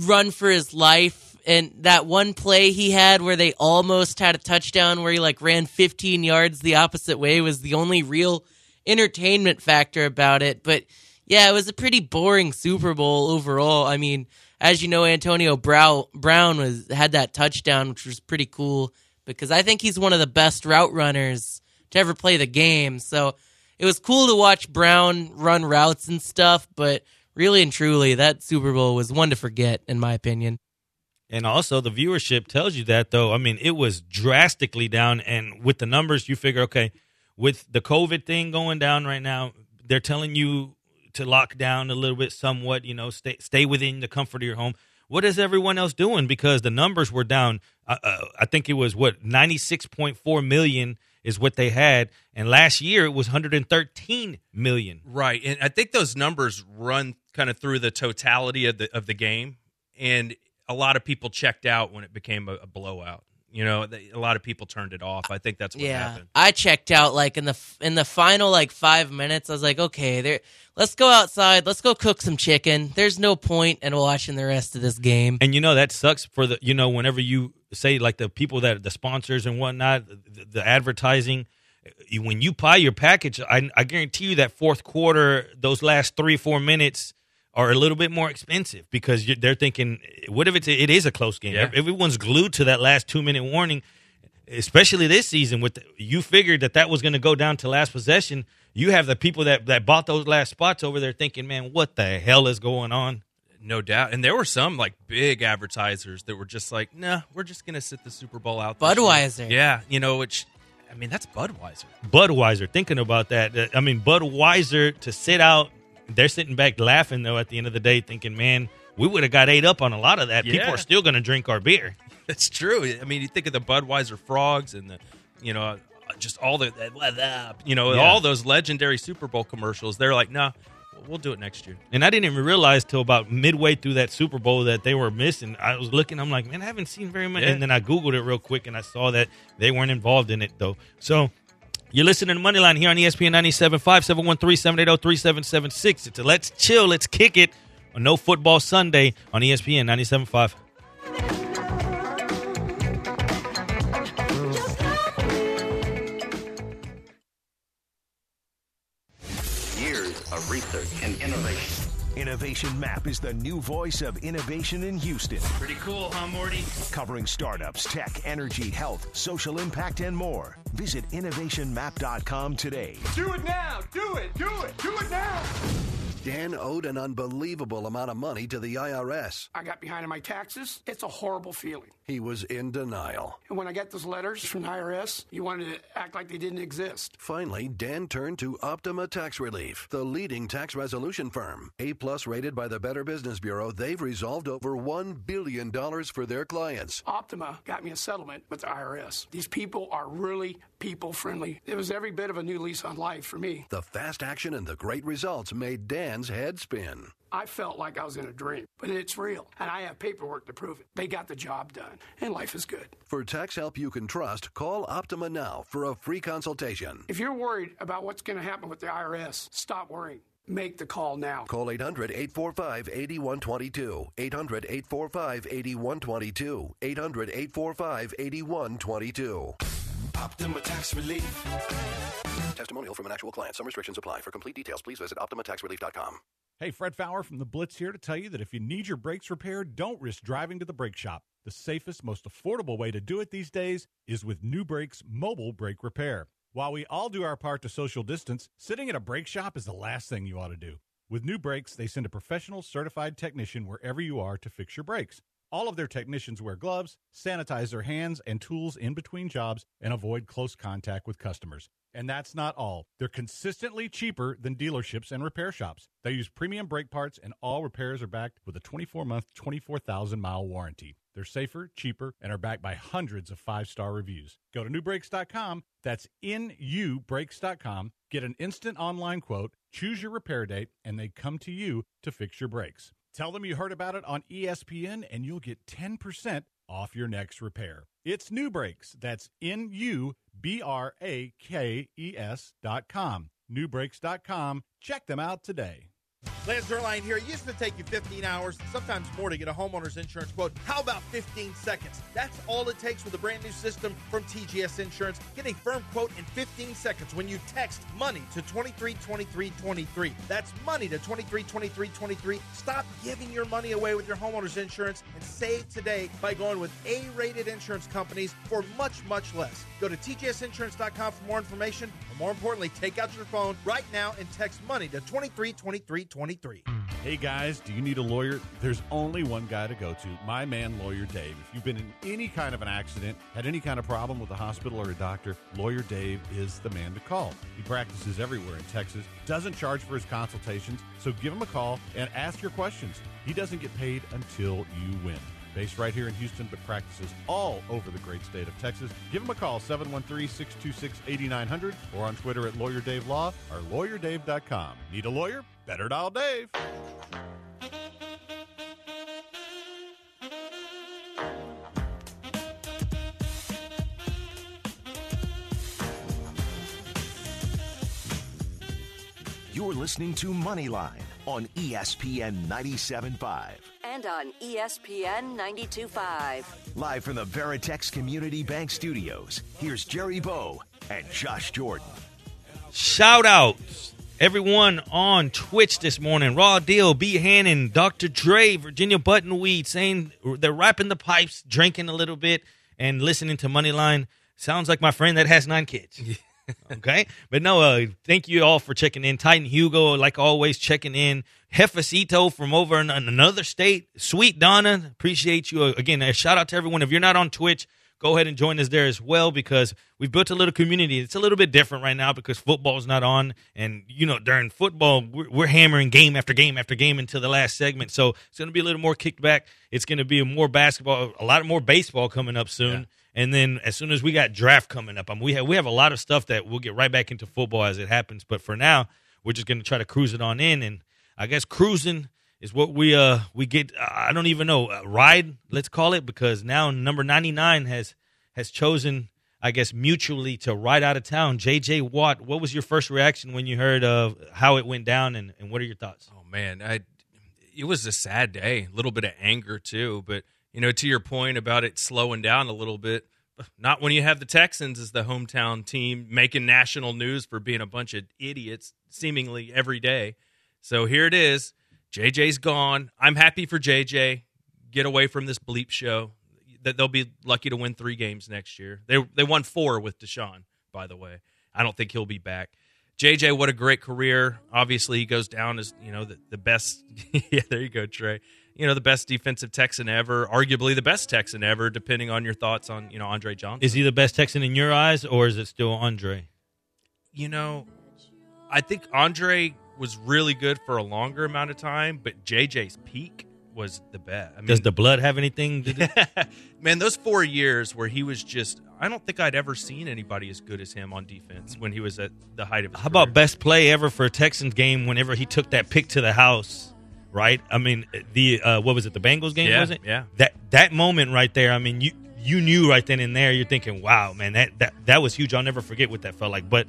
run for his life. And that one play he had where they almost had a touchdown where he like ran 15 yards the opposite way was the only real entertainment factor about it. But yeah it was a pretty boring super bowl overall. I mean as you know antonio brown brown was had that touchdown which was pretty cool because i think he's one of the best route runners to ever play the game so it was cool to watch brown run routes and stuff but really and truly that super bowl was one to forget in my opinion And also, the viewership tells you that, though. I mean, it was drastically down. And with the numbers, you figure, okay, with the COVID thing going down right now, they're telling you to lock down a little bit, somewhat, you know, stay, stay within the comfort of your home. What is everyone else doing? Because the numbers were down. Uh, uh, I think it was what, 96.4 million is what they had. And last year, it was 113 million. Right, and I think those numbers run kind of through the totality of the of the game, and a lot of people checked out when it became a, a blowout. You know, a lot of people turned it off. I think that's what yeah, happened. I checked out like in the in the final like five minutes. I was like, okay, there. Let's go outside. Let's go cook some chicken. There's no point in watching the rest of this game. And you know that sucks for the you know whenever you say like the people that the sponsors and whatnot, the, the advertising. When you buy your package, I, I guarantee you that fourth quarter, those last three four minutes are a little bit more expensive because you they're thinking, what if it's it is a close game? Yeah. Everyone's glued to that last two minute warning, especially this season. With the, you figured that that was going to go down to last possession. You have the people that that bought those last spots over there thinking, man, what the hell is going on? No doubt. And there were some like big advertisers that were just like, nah, we're just going to sit the Super Bowl out. this year." Budweiser. Yeah. You know, which, I mean, that's Budweiser. Budweiser, thinking about that. uh, I mean, Budweiser to sit out, they're sitting back laughing, though, at the end of the day, thinking, man, we would have got ate up on a lot of that. People are still going to drink our beer. It's true. I mean, you think of the Budweiser frogs and the, you know, uh, just all the, you know, Yeah. all those legendary Super Bowl commercials. They're like, nah, we'll do it next year. And I didn't even realize till about midway through that Super Bowl that they were missing. I was looking, I'm like, man, I haven't seen very much. Yeah. And then I Googled it real quick and I saw that they weren't involved in it, though. So you're listening to Moneyline here on ESPN 97.5, 713 780 3776. It's a Let's Chill, Let's Kick It on No Football Sunday on ESPN 97.5. innovation. Innovation Map is the new voice of innovation in Houston. Pretty cool, huh, Morty? Covering startups, tech, energy, health, social impact, and more. Visit innovationmap.com today. Do it now! Do it! Do it! Do it now! Dan owed an unbelievable amount of money to the IRS. I got behind on my taxes. It's a horrible feeling. He was in denial. When I got those letters from the IRS, you wanted to act like they didn't exist. Finally, Dan turned to Optima Tax Relief, the leading tax resolution firm. A plus rated by the Better Business Bureau, they've resolved over $1 billion for their clients. Optima got me a settlement with the IRS. These people are really people friendly. It was every bit of a new lease on life for me. The fast action and the great results made Dan's head spin. I felt like I was in a dream, but it's real, and I have paperwork to prove it. They got the job done, and life is good. For tax help you can trust, call Optima now for a free consultation. If you're worried about what's going to happen with the IRS, stop worrying. Make the call now. Call 800 845 8122. 800 845 8122. 800 845 8122. Optima Tax Relief. Testimonial from an actual client. Some restrictions apply. For complete details, please visit OptimaTaxRelief.com. Hey, Fred Faour from the Blitz here to tell you that if you need your brakes repaired, don't risk driving to the brake shop. The safest, most affordable way to do it these days is with New Brakes Mobile Brake Repair. While we all do our part to social distance, sitting at a brake shop is the last thing you ought to do. With New Brakes, they send a professional certified technician wherever you are to fix your brakes. All of their technicians wear gloves, sanitize their hands and tools in between jobs, and avoid close contact with customers. And that's not all. They're consistently cheaper than dealerships and repair shops. They use premium brake parts, and all repairs are backed with a 24 month, 24,000 mile warranty. They're safer, cheaper, and are backed by hundreds of five star reviews. Go to nubrakes.com. That's nubrakes.com. Get an instant online quote, choose your repair date, and they come to you to fix your brakes. Tell them you heard about it on ESPN, and you'll get 10% off your next repair. It's NuBrakes. That's N U B R A K E S dot com. Nubrakes.com. Check them out today. Lance Zierlein here. It used to take you 15 hours, sometimes more, to get a homeowner's insurance quote. How about 15 seconds? That's all it takes with a brand new system from TGS Insurance. Get a firm quote in 15 seconds when you text money to 232323. That's money to 232323. Stop giving your money away with your homeowner's insurance and save today by going with A rated insurance companies for much, much less. Go to TGSinsurance.com for more information. And more importantly, take out your phone right now and text money to 232323. Hey guys, do you need a lawyer? There's only one guy to go to, my man, Lawyer Dave. If you've been in any kind of an accident, had any kind of problem with a hospital or a doctor, Lawyer Dave is the man to call. He practices everywhere in Texas, doesn't charge for his consultations, so give him a call and ask your questions. He doesn't get paid until you win. Based right here in Houston, but practices all over the great state of Texas. Give him a call, 713 626 8900, or on Twitter at Lawyer Dave Law or lawyerdave.com. Need a lawyer? Better dial Dave. You're listening to Moneyline on ESPN 97.5. And on ESPN 92.5. Live from the Veritex Community Bank Studios, here's Jerry Bow and Josh Jordan. Shout outs. Everyone on Twitch this morning. Raw Deal, B. Hannon, Dr. Dre, Virginia Buttonweed saying they're wrapping the pipes, drinking a little bit, and listening to Moneyline. Sounds like my friend that has nine kids. okay. But no, uh, thank you all for checking in. Titan Hugo, like always, checking in. Hefacito from over in another state. Sweet Donna, appreciate you. Again, a shout out to everyone. If you're not on Twitch, go ahead and join us there as well because we've built a little community. It's a little bit different right now because football's not on. And, you know, during football, we're, we're hammering game after game after game until the last segment. So it's going to be a little more kicked back. It's going to be more basketball, a lot more baseball coming up soon. And then as soon as we got draft coming up, I mean, we have we have a lot of stuff that we'll get right back into football as it happens. But for now, we're just going to try to cruise it on in, and I guess cruising is what we uh we get. I don't even know uh, ride. Let's call it because now number ninety nine has has chosen, I guess, mutually to ride out of town. J.J. Watt, what was your first reaction when you heard of how it went down, and, and what are your thoughts? Oh man, I it was a sad day. A little bit of anger too, but you know, to your point about it slowing down a little bit. Not when you have the Texans as the hometown team making national news for being a bunch of idiots seemingly every day. So here it is. JJ's gone. I'm happy for JJ. Get away from this bleep show. That they'll be lucky to win three games next year. They they won four with Deshaun, by the way. I don't think he'll be back. JJ, what a great career. Obviously, he goes down as you know the, the best. yeah, there you go, Trey. You know the best defensive Texan ever, arguably the best Texan ever, depending on your thoughts on you know Andre Johnson. Is he the best Texan in your eyes, or is it still Andre? You know, I think Andre was really good for a longer amount of time, but JJ's peak was the best. I mean, Does the blood have anything? To do? man, those four years where he was just, I don't think I'd ever seen anybody as good as him on defense when he was at the height of his How about best play ever for a Texans game? Whenever he took that pick to the house, right? I mean, the uh, what was it? The Bengals game Yeah, was it? yeah. That that moment right there. I mean, you you knew right then and there. You're thinking, wow, man, that that that was huge. I'll never forget what that felt like. But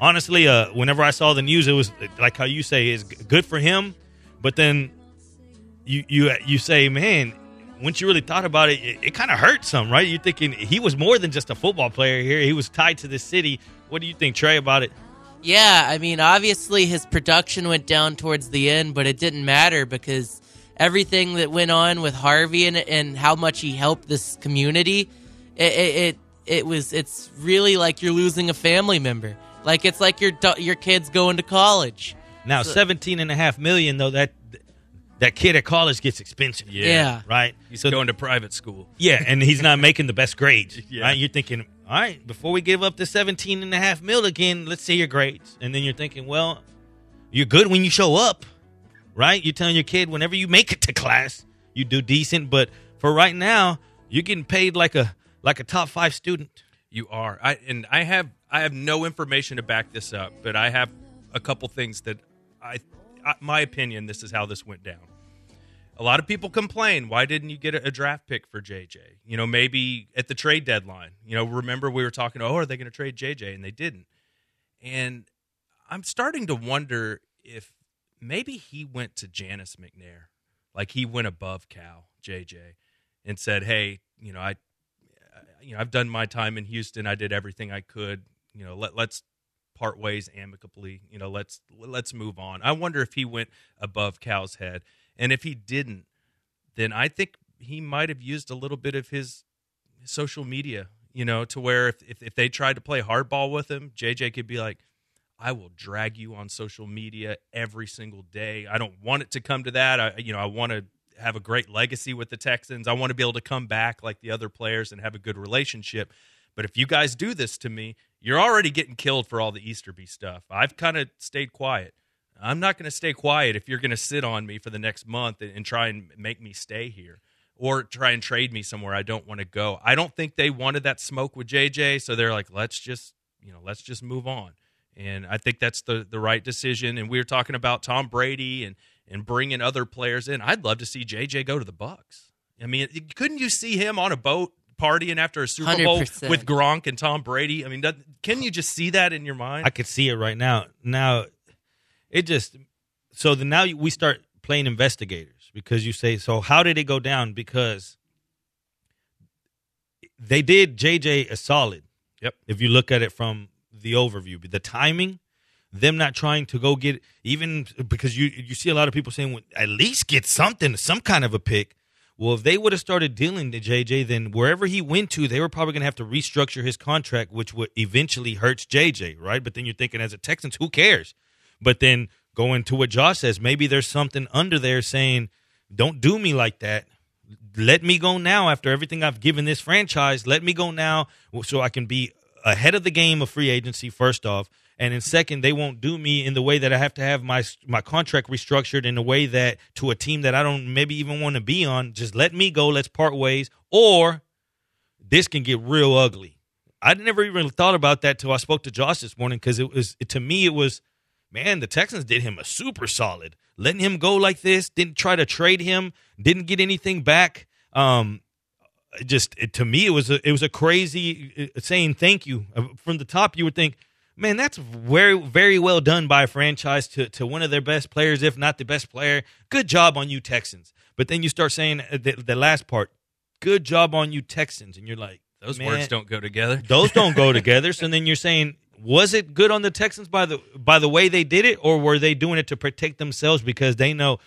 honestly, uh, whenever I saw the news, it was like how you say is good for him. But then you you you say, man, once you really thought about it, it, it kind of hurt some, right? You're thinking he was more than just a football player here. He was tied to the city. What do you think, Trey, about it? Yeah, I mean, obviously his production went down towards the end, but it didn't matter because everything that went on with Harvey and, and how much he helped this community, it, it it it was it's really like you're losing a family member. Like it's like your your kid's going to college. Now, So- seventeen and a half million though that that kid at college gets expensive. Yeah. Yeah. right. He's going to private school. Yeah, and he's not making the best grades. Yeah. Right? You're thinking, all right, before we give up the 17 and a half mil again, let's see your grades. And then you're thinking, well, you're good when you show up, right? You're telling your kid whenever you make it to class, you do decent. But for right now, you're getting paid like a like a top five student. You are. I and I have I have no information to back this up, but I have a couple things that I, I my opinion this is how this went down. A lot of people complain, why didn't you get a, a draft pick for JJ? You know, maybe at the trade deadline. You know, remember we were talking, oh, are they going to trade JJ? And they didn't. And I'm starting to wonder if maybe he went to Janice McNair, like he went above Cal JJ, and said, "Hey, you know, I, you know, I've done my time in Houston. I did everything I could. You know, let let's part ways amicably. You know, let's let's move on." I wonder if he went above Cal's head, and if he didn't, then I think he might have used a little bit of his social media. You know, to where if if, if they tried to play hardball with him, JJ could be like. I will drag you on social media every single day. I don't want it to come to that. I you know, I want to have a great legacy with the Texans. I want to be able to come back like the other players and have a good relationship. But if you guys do this to me, you're already getting killed for all the Easterby stuff. I've kind of stayed quiet. I'm not going to stay quiet if you're going to sit on me for the next month and, and try and make me stay here or try and trade me somewhere I don't want to go. I don't think they wanted that smoke with JJ, so they're like, let's just, you know, let's just move on. And I think that's the the right decision. And we were talking about Tom Brady and and bringing other players in. I'd love to see JJ go to the Bucks. I mean, couldn't you see him on a boat partying after a Super Bowl 100%. with Gronk and Tom Brady? I mean, that, can you just see that in your mind? I could see it right now. Now, it just so then now we start playing investigators because you say so. How did it go down? Because they did JJ a solid. Yep. If you look at it from the overview, the timing, them not trying to go get even because you you see a lot of people saying well, at least get something, some kind of a pick. Well, if they would have started dealing to JJ, then wherever he went to, they were probably going to have to restructure his contract, which would eventually hurts JJ, right? But then you're thinking, as a Texans, who cares? But then going to what Josh says, maybe there's something under there saying, "Don't do me like that. Let me go now after everything I've given this franchise. Let me go now so I can be ahead of the game of free agency. First off, and in second, they won't do me in the way that I have to have my my contract restructured in a way that to a team that I don't maybe even want to be on. Just let me go. Let's part ways. Or this can get real ugly. I never even thought about that till I spoke to Josh this morning because it was to me it was man the Texans did him a super solid letting him go like this didn't try to trade him didn't get anything back um just it, to me it was a it was a crazy uh, saying thank you Uh, from the top you would think man that's very very well done by a franchise to to one of their best players if not the best player good job on you Texans but then you start saying the, the last part good job on you Texans and you're like Those man, words don't go together. those don't go together. So then you're saying, was it good on the Texans by the by the way they did it, or were they doing it to protect themselves because they know,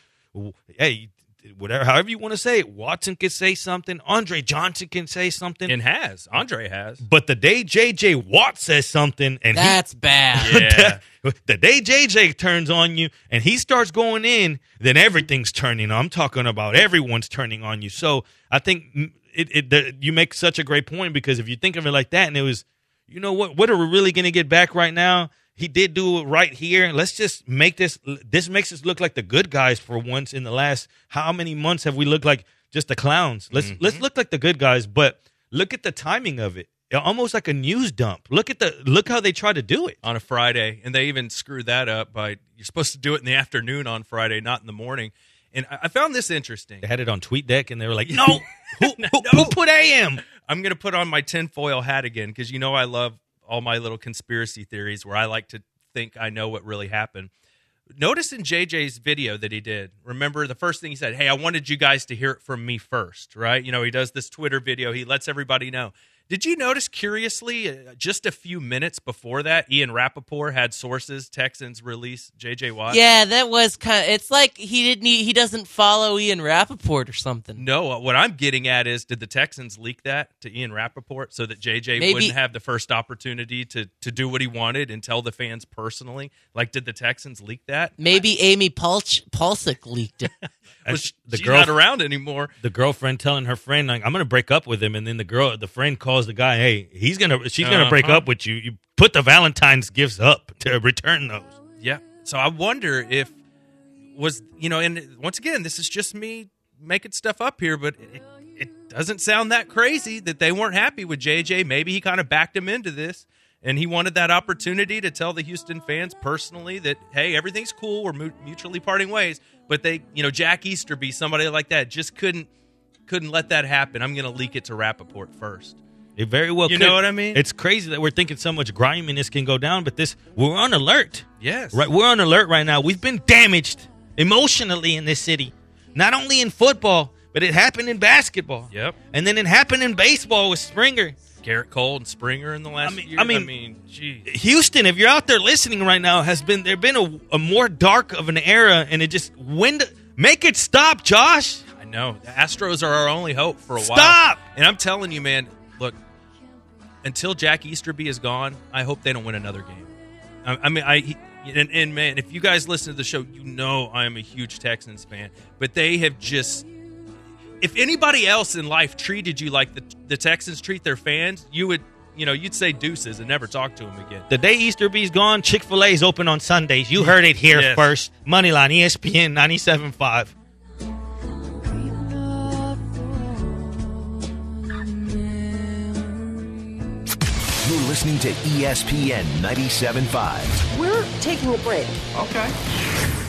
hey, whatever, however you want to say it, Watson can say something, Andre Johnson can say something, and has Andre has. But the day J.J. Watt says something, and he- That's bad. Yeah. the day JJ turns on you and he starts going in, then everything's turning. I'm talking about everyone's turning on you. So I think it, it the, you make such a great point because if you think of it like that, and it was, you know what, what are we really going to get back right now? He did do it right here. Let's just make this. This makes us look like the good guys for once in the last how many months have we looked like just the clowns? Let's Mm-hmm. let's look like the good guys, but look at the timing of it. Almost like a news dump. Look at the look how they try to do it. on a Friday, and they even screwed that up by you're supposed to do it in the afternoon on Friday, not in the morning. And I found this interesting. They had it on TweetDeck, and they were like, "No, who, who, who put AM?" I'm going to put on my tinfoil hat again because you know I love all my little conspiracy theories where I like to think I know what really happened. Notice in JJ's video that he did, remember the first thing he said, Hey, I wanted you guys to hear it from me first, right? You know, he does this Twitter video, he lets everybody know. Did you notice, curiously, uh, just a few minutes before that, Ian Rapoport had sources, Texans release JJ Watt? Yeah, that was kind. Of, it's like he didn't. He, he doesn't follow Ian Rapoport or something. No, uh, what I'm getting at is did the Texans leak that to Ian Rapoport so that JJ Maybe- wouldn't have the first opportunity to, to do what he wanted and tell the fans personally? Like, did the Texans leak that? Maybe Amy Pulch, Palcic leaked it. Sh- the she's girl- not around anymore. The girlfriend telling her friend, like, "I'm going to break up with him," and then the girl, the friend calls the guy, "Hey, he's gonna, she's gonna break Uh-huh. up with you. You put the Valentine's gifts up to return those." Yeah. So I wonder if was you know, and once again, this is just me making stuff up here, but it, it doesn't sound that crazy that they weren't happy with JJ. Maybe he kind of backed him into this, and he wanted that opportunity to tell the Houston fans personally that hey, everything's cool, we're mutually parting ways. But they, you know, Jack Easterby, somebody like that, just couldn't couldn't let that happen. I'm going to leak it to Rapoport first. It very well. You could. know what I mean? It's crazy that we're thinking so much griminess can go down, but this we're on alert. Yes. Right, we're on alert right now. We've been damaged emotionally in this city, not only in football, but it happened in basketball. Yep. And then it happened in baseball with Springer. Gerrit Cole and Springer in the last I mean- year. I mean- I mean, gee. Houston, if you're out there listening right now, has been there been a, a more dark of an era, and it just when to, make it stop, Josh. I know. The Astros are our only hope for a while. Stop! And I'm telling you, man, look, until Jack Easterby is gone, I hope they don't win another game. I, I mean, I he- and, and man, if you guys listen to the show, you know I am a huge Texans fan, but they have just. If anybody else in life treated you like the the Texans treat their fans, you would, you know, you'd say deuces and never talk to them again. The day Easterby's gone, Chick Fil A's open on Sundays. You heard it here Yes. first. Moneyline ESPN 97.5. You're listening to ESPN 97.5. We're taking a break. Okay.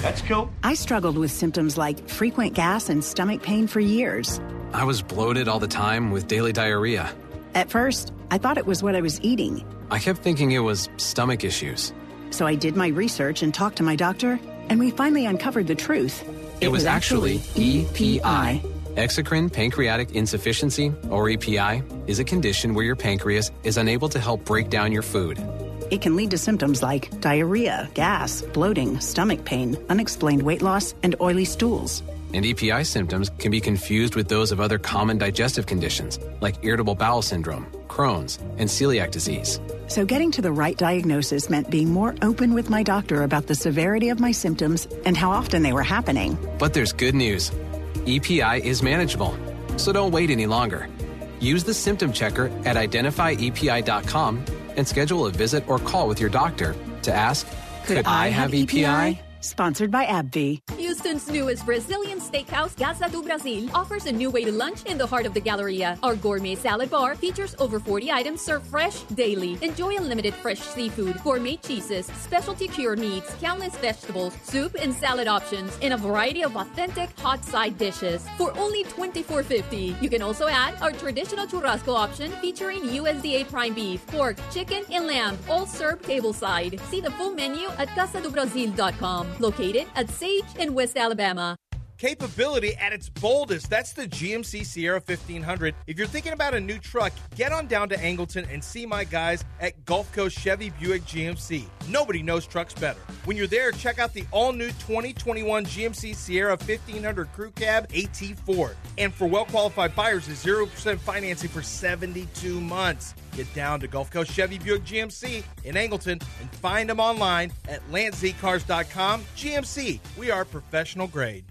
That's cool. I struggled with symptoms like frequent gas and stomach pain for years. I was bloated all the time with daily diarrhea. At first, I thought it was what I was eating. I kept thinking it was stomach issues. So I did my research and talked to my doctor, and we finally uncovered the truth. It, was, actually EPI. Exocrine pancreatic insufficiency, or EPI, is a condition where your pancreas is unable to help break down your food. It can lead to symptoms like diarrhea, gas, bloating, stomach pain, unexplained weight loss, and oily stools. And EPI symptoms can be confused with those of other common digestive conditions like irritable bowel syndrome, Crohn's, and celiac disease. So, getting to the right diagnosis meant being more open with my doctor about the severity of my symptoms and how often they were happening. But there's good news EPI is manageable, so don't wait any longer. Use the symptom checker at identifyepi.com and schedule a visit or call with your doctor to ask Could, I have E EPI? Sponsored by AbbVie. Houston's newest Brazilian steakhouse, Casa do Brasil, offers a new way to lunch in the heart of the Galleria. Our gourmet salad bar features over 40 items served fresh daily. Enjoy unlimited fresh seafood, gourmet cheeses, specialty cured meats, countless vegetables, soup and salad options, and a variety of authentic hot side dishes for only $24.50. You can also add our traditional churrasco option featuring USDA prime beef, pork, chicken, and lamb, all served tableside. See the full menu at casadobrasil.com, located at Sage in West Alabama. Capability at its boldest. That's the GMC Sierra 1500. If you're thinking about a new truck, get on down to Angleton and see my guys at Gulf Coast Chevy Buick GMC. Nobody knows trucks better. When you're there, check out the all new 2021 GMC Sierra 1500 Crew Cab AT4. And for well qualified buyers, is 0% financing for 72 months. Get down to Gulf Coast Chevy Buick GMC in Angleton and find them online at landzcars.com. GMC, we are professional grade.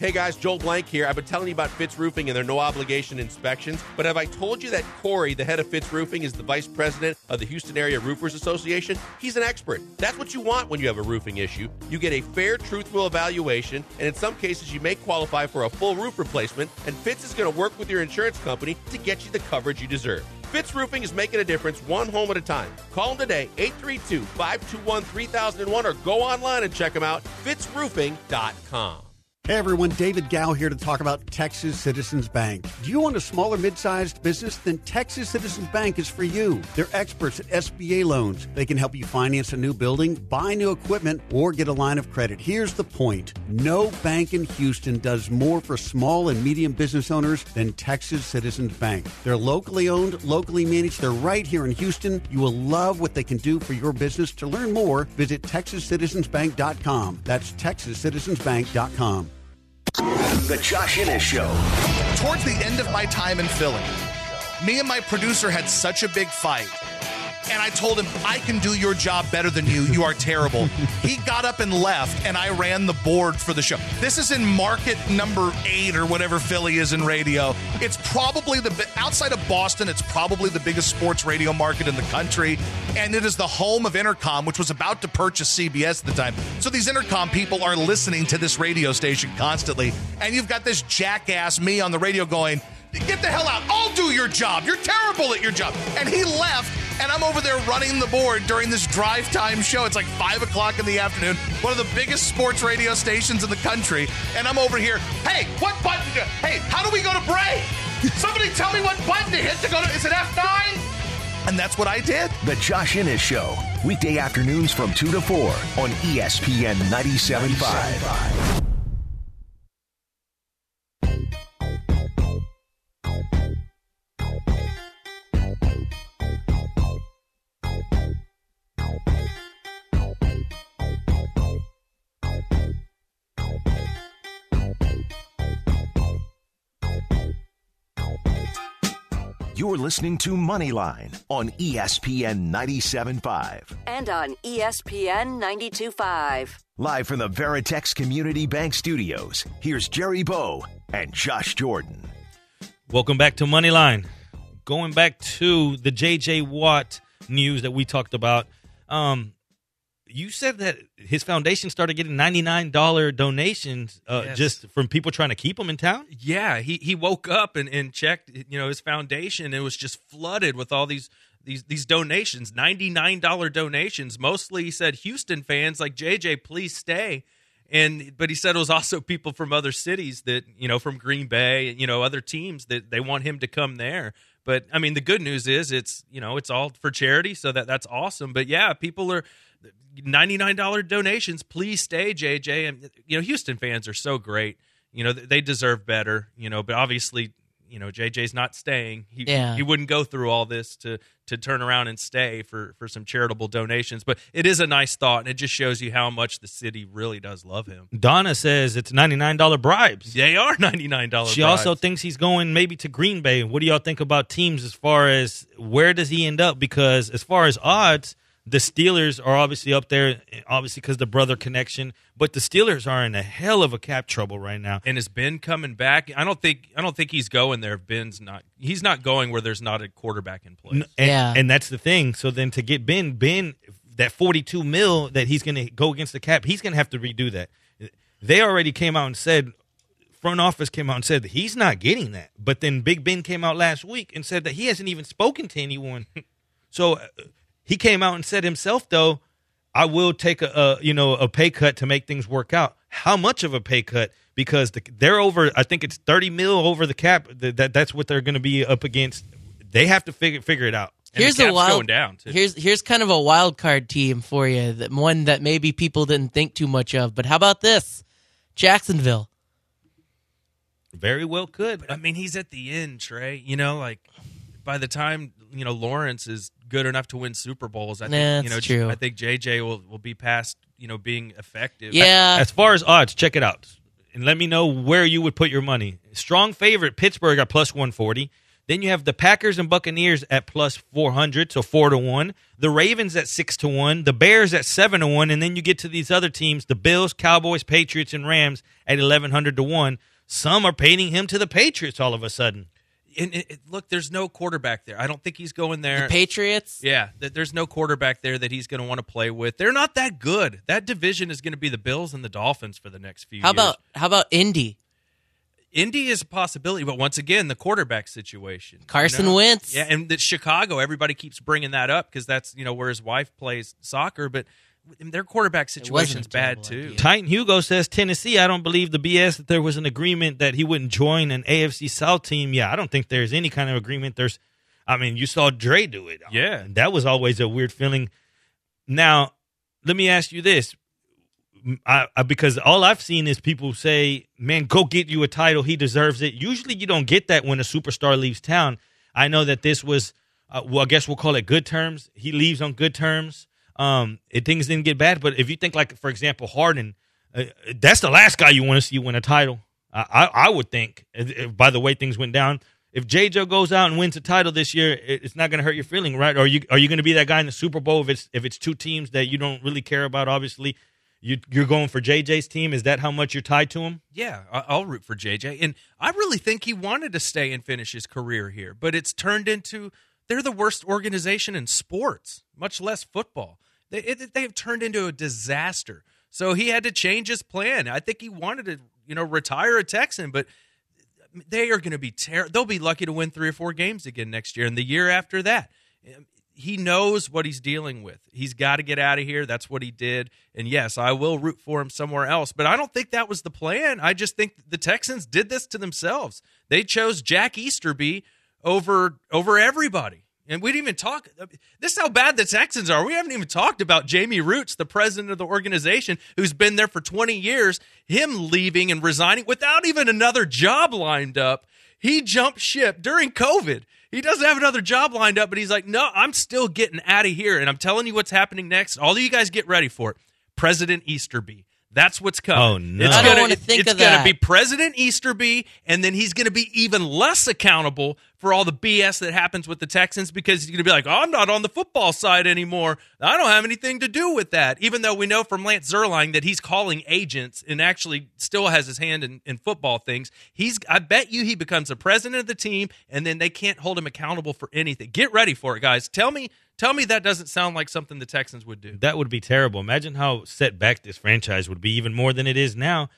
Hey guys, Joel Blank here. I've been telling you about Fitz Roofing and their no obligation inspections, but have I told you that Corey, the head of Fitz Roofing, is the vice president of the Houston Area Roofers Association? He's an expert. That's what you want when you have a roofing issue. You get a fair, truthful evaluation, and in some cases, you may qualify for a full roof replacement, and Fitz is going to work with your insurance company to get you the coverage you deserve. Fitz Roofing is making a difference one home at a time. Call them today, 832 521 3001, or go online and check them out, fitzroofing.com. Hey everyone, David Gow here to talk about Texas Citizens Bank. Do you own a smaller, mid-sized business? Then Texas Citizens Bank is for you. They're experts at SBA loans. They can help you finance a new building, buy new equipment, or get a line of credit. Here's the point. No bank in Houston does more for small and medium business owners than Texas Citizens Bank. They're locally owned, locally managed. They're right here in Houston. You will love what they can do for your business. To learn more, visit texascitizensbank.com. That's texascitizensbank.com. The Josh Innes Show. Towards the end of my time in Philly, me and my producer had such a big fight. And I told him, I can do your job better than you. You are terrible. he got up and left, and I ran the board for the show. This is in market number eight or whatever Philly is in radio. It's probably the, outside of Boston, it's probably the biggest sports radio market in the country. And it is the home of Entercom, which was about to purchase CBS at the time. So these Entercom people are listening to this radio station constantly. And you've got this jackass, me on the radio going, Get the hell out. I'll do your job. You're terrible at your job. And he left, and I'm over there running the board during this drive time show. It's like 5 o'clock in the afternoon, one of the biggest sports radio stations in the country. And I'm over here, hey, what button? To, hey, how do we go to break? Somebody tell me what button to hit to go to. Is it F9? And that's what I did. The Josh Innes Show. Weekday afternoons from 2 to 4 on ESPN 97.5. You're listening to Moneyline on ESPN 97.5. And on ESPN 92.5. Live from the Veritex Community Bank Studios, here's Jerry Bow and Josh Jordan. Welcome back to Moneyline. Going back to the J.J. Watt news that we talked about. Um, you said that his foundation started getting ninety nine dollar donations uh, Yes. just from people trying to keep him in town. Yeah, he he woke up and, and checked, you know, his foundation. And it was just flooded with all these these these donations, ninety nine dollar donations. Mostly, he said Houston fans like JJ, please stay. And but he said it was also people from other cities that you know from Green Bay, you know, other teams that they want him to come there. But I mean, the good news is it's you know it's all for charity, so that that's awesome. But yeah, people are $99 donations. Please stay, JJ. And, you know, Houston fans are so great. You know, they deserve better, you know, but obviously, you know, JJ's not staying. He, Yeah. he wouldn't go through all this to, to turn around and stay for, for some charitable donations. But it is a nice thought, and it just shows you how much the city really does love him. Donna says it's ninety nine dollar bribes. They are $99 She also thinks he's going maybe to Green Bay. What do y'all think about teams as far as where does he end up? Because as far as odds, the Steelers are obviously up there, obviously because the brother connection. But the Steelers are in a hell of a cap trouble right now. And is Ben coming back? I don't think I don't think he's going there. If Ben's not, he's not going where there's not a quarterback in place. And, and that's the thing. So then to get Ben, Ben, that 42 mil that he's going to go against the cap, he's going to have to redo that. They already came out and said, front office came out and said that he's not getting that. But then Big Ben came out last week and said that he hasn't even spoken to anyone. so uh, he came out and said himself, though, I will take a, a you know a pay cut to make things work out. How much of a pay cut? Because the, they're over. I think it's thirty mil over the cap. That, that that's what they're going to be up against. They have to figure figure it out. here's a wild Here's here's kind of a wild card team for you, that one that maybe people didn't think too much of. But how about this, Jacksonville? Very well could. But I mean, he's at the end, Trey. You know, like by the time you know Lawrence is good enough to win Super Bowls, I think you know true. I think JJ will will be past you know being effective. Yeah. As far as odds, check it out and let me know where you would put your money. Strong favorite Pittsburgh at plus 140. Then you have the Packers and Buccaneers at plus 400, so 4 to 1. The Ravens at 6 to 1. The Bears at 7 to 1. And then you get to these other teams the Bills, Cowboys, Patriots, and Rams at 1,100 to 1. Some are painting him to the Patriots all of a sudden. And it, it- look, there's no quarterback there. I don't think he's going there. The Patriots? Yeah, th- there's no quarterback there that he's going to want to play with. They're not that good. That division is going to be the Bills and the Dolphins for the next few How years. about how about Indy? Indy is a possibility, but once again, the quarterback situation. Carson you know? Wentz. Yeah, and the Chicago, everybody keeps bringing that up because that's you know where his wife plays soccer, but their quarterback situation's bad too. Titan Hugo says Tennessee. I don't believe the BS that there was an agreement that he wouldn't join an AFC South team. Yeah, I don't think there's any kind of agreement. There's, I mean, you saw Dre do it. Yeah, that was always a weird feeling. Now, let me ask you this. I, I, because all I've seen is people say, "Man, go get you a title. He deserves it." Usually, you don't get that when a superstar leaves town. I know that this was, uh, well, I guess we'll call it good terms. He leaves on good terms. Um, it, things didn't get bad, but if you think like, for example, Harden, uh, that's the last guy you want to see win a title. I, I, I would think. If, if- by the way things went down, if JJ goes out and wins a title this year, it, it's not going to hurt your feeling, right? Are you are you going to be that guy in the Super Bowl if it's if it's two teams that you don't really care about? Obviously, you you're going for JJ's team. Is that how much you're tied to him? Yeah, I'll root for JJ. And I really think he wanted to stay and finish his career here, but it's turned into they're the worst organization in sports, much less football. They, it, they've turned into a disaster. So he had to change his plan. I think he wanted to, you know, retire a Texan, but they are going to be terrible. they'll be lucky to win 3 or 4 games again next year and the year after that. Um, he knows what he's dealing with. He's got to get out of here. That's what he did. And yes, I will root for him somewhere else, but I don't think that was the plan. I just think the Texans did this to themselves. They chose Jack Easterby over over everybody. And we didn't even talk. This is how bad the Texans are. We haven't even talked about Jamie Rootes, the president of the organization, who's been there for 20 years. Him leaving and resigning without even another job lined up. He jumped ship during COVID. He doesn't have another job lined up, but he's like, no, I'm still getting out of here. And I'm telling you what's happening next. All of you guys get ready for it. President Easterby. That's what's coming. Oh, no. It's I don't gonna, it- think it's of gonna that. be President Easterby, and then he's going to be even less accountable for all the BS that happens with the Texans because he's going to be like, oh, I'm not on the football side anymore. I don't have anything to do with that. Even though we know from Lance Zierlein that he's calling agents and actually still has his hand in, in football things. He's, I bet you, he becomes the president of the team, and then they can't hold him accountable for anything. Get ready for it, guys. Tell me, tell me that doesn't sound like something the Texans would do. That would be terrible. Imagine how set back this franchise would be, even more than it is now.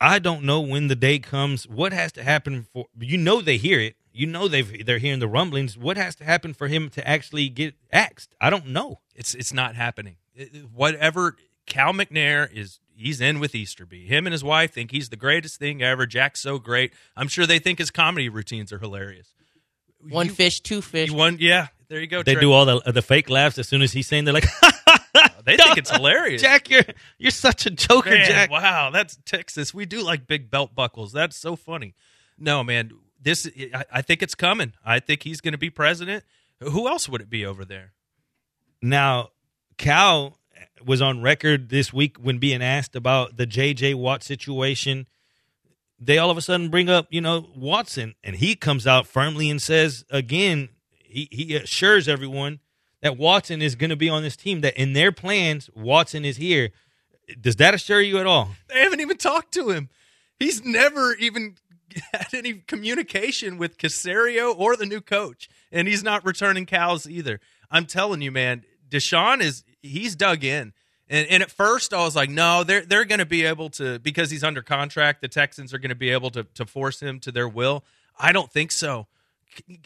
I don't know when the day comes. What has to happen for you? Know they hear it. You know they've they're hearing the rumblings. What has to happen for him to actually get axed? I don't know. It's it's not happening. It- it- whatever Cal McNair is, he's in with Easterby. Him and his wife think he's the greatest thing ever. Jack's so great. I'm sure they think his comedy routines are hilarious. One fish, two fish. One, yeah. There you go. They Trey. do all the the fake laughs as soon as he's saying they're like, They think it's hilarious. Jack, you're you're such a joker, Man, Jack. Wow, that's Texas. We do like big belt buckles. That's so funny. No, man, this I, I think it's coming. I think he's going to be president. Who else would it be over there? Now, Cal was on record this week when being asked about the J.J. Watt situation. They all of a sudden bring up, you know, Watson, and he comes out firmly and says again, he, assures everyone that Watson is going to be on this team. That in their plans, Watson is here. Does that assure you at all? They haven't even talked to him. He's never even had any communication with Caserio or the new coach, and he's not returning cows either. I'm telling you, man, Deshaun is he's dug in. And, and at first, I was like, no, they're they're going to be able to because he's under contract. The Texans are going to be able to to force him to their will. I don't think so.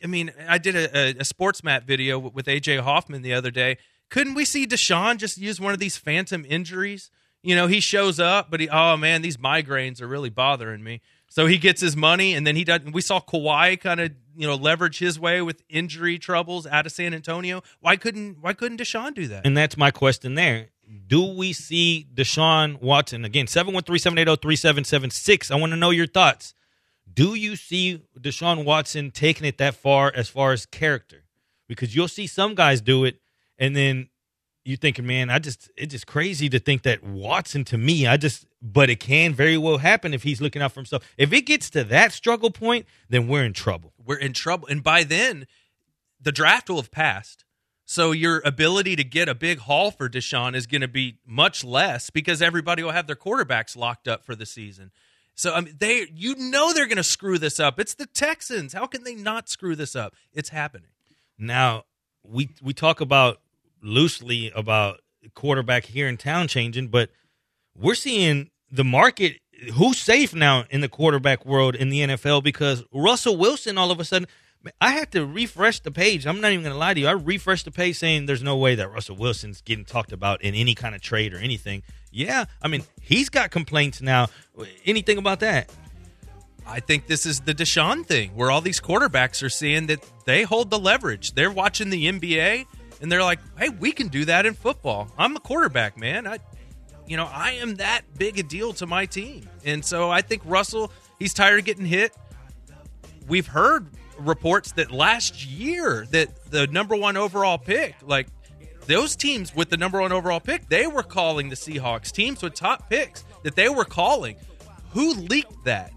I mean, I did a, a, SportsMap video with AJ Hoffman the other day. Couldn't we see Deshaun just use one of these phantom injuries? You know, he shows up, but he, oh man, these migraines are really bothering me. So he gets his money, and then he does. We saw Kawhi kind of, you know, leverage his way with injury troubles out of San Antonio. Why couldn't Why couldn't Deshaun do that? And that's my question there. Do we see Deshaun Watson again? 713-780-3776. I want to know your thoughts. Do you see Deshaun Watson taking it that far as far as character? Because you'll see some guys do it, and then you thinking, man, I just it's just crazy to think that Watson to me, I just but it can very well happen if he's looking out for himself. If it gets to that struggle point, then we're in trouble. We're in trouble. And by then, the draft will have passed. So your ability to get a big haul for Deshaun is going to be much less because everybody will have their quarterbacks locked up for the season. So I mean, they you know they're going to screw this up. It's the Texans. How can they not screw this up? It's happening. Now we we talk about loosely about quarterback here in town changing, but we're seeing the market who's safe now in the quarterback world in the NFL because Russell Wilson all of a sudden I had to refresh the page. I'm not even going to lie to you. I refreshed the page saying there's no way that Russell Wilson's getting talked about in any kind of trade or anything. Yeah, I mean, he's got complaints now. Anything about that? I think this is the Deshaun thing where all these quarterbacks are seeing that they hold the leverage. They're watching the NBA and they're like, "Hey, we can do that in football. I'm a quarterback, man. I you know, I am that big a deal to my team." And so I think Russell, he's tired of getting hit. We've heard reports that last year that the number 1 overall pick, like those teams with the number 1 overall pick, they were calling the Seahawks teams with top picks that they were calling. Who leaked that?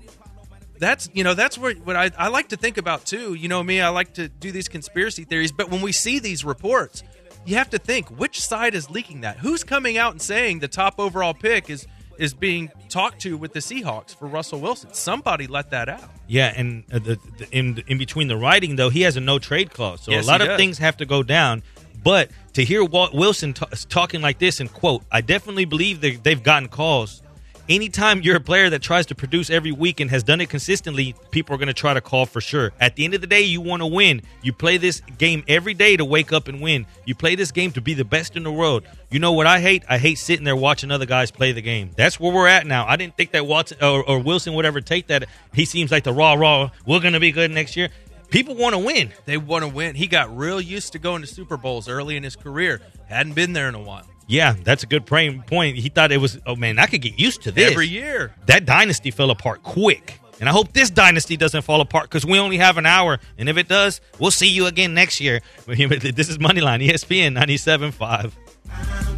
that's you know that's what what I, I like to think about too. You know me, I like to do these conspiracy theories, but when we see these reports, you have to think which side is leaking that. Who's coming out and saying the top overall pick is is being talked to with the Seahawks for Russell Wilson? Somebody let that out. Yeah, and uh, the, the, in in between the writing though, he has a no trade clause, so Yes, a lot of does. things have to go down. But to hear Walt Wilson ta- talking like this and quote, I definitely believe that they've gotten calls. Anytime you're a player that tries to produce every week and has done it consistently, people are going to try to call for sure. At the end of the day, you want to win. You play this game every day to wake up and win. You play this game to be the best in the world. You know what I hate? I hate sitting there watching other guys play the game. That's where we're at now. I didn't think that Watson or, or Wilson would ever take that. He seems like the raw, raw. We're going to be good next year. People want to win. They want to win. He got real used to going to Super Bowls early in his career. Hadn't been there in a while. Yeah, that's a good praying point. He thought it was, oh man, I could get used to this. Every year. That dynasty fell apart quick. And I hope this dynasty doesn't fall apart because we only have an hour. And if it does, we'll see you again next year. This is Moneyline, ESPN 97.5.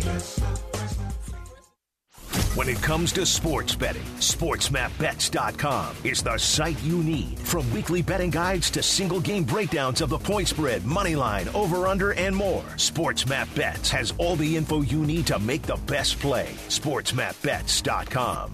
When it comes to sports betting, SportsMapBets.com is the site you need. From weekly betting guides to single game breakdowns of the point spread, money line, over under, and more, SportsMapBets has all the info you need to make the best play. SportsMapBets.com.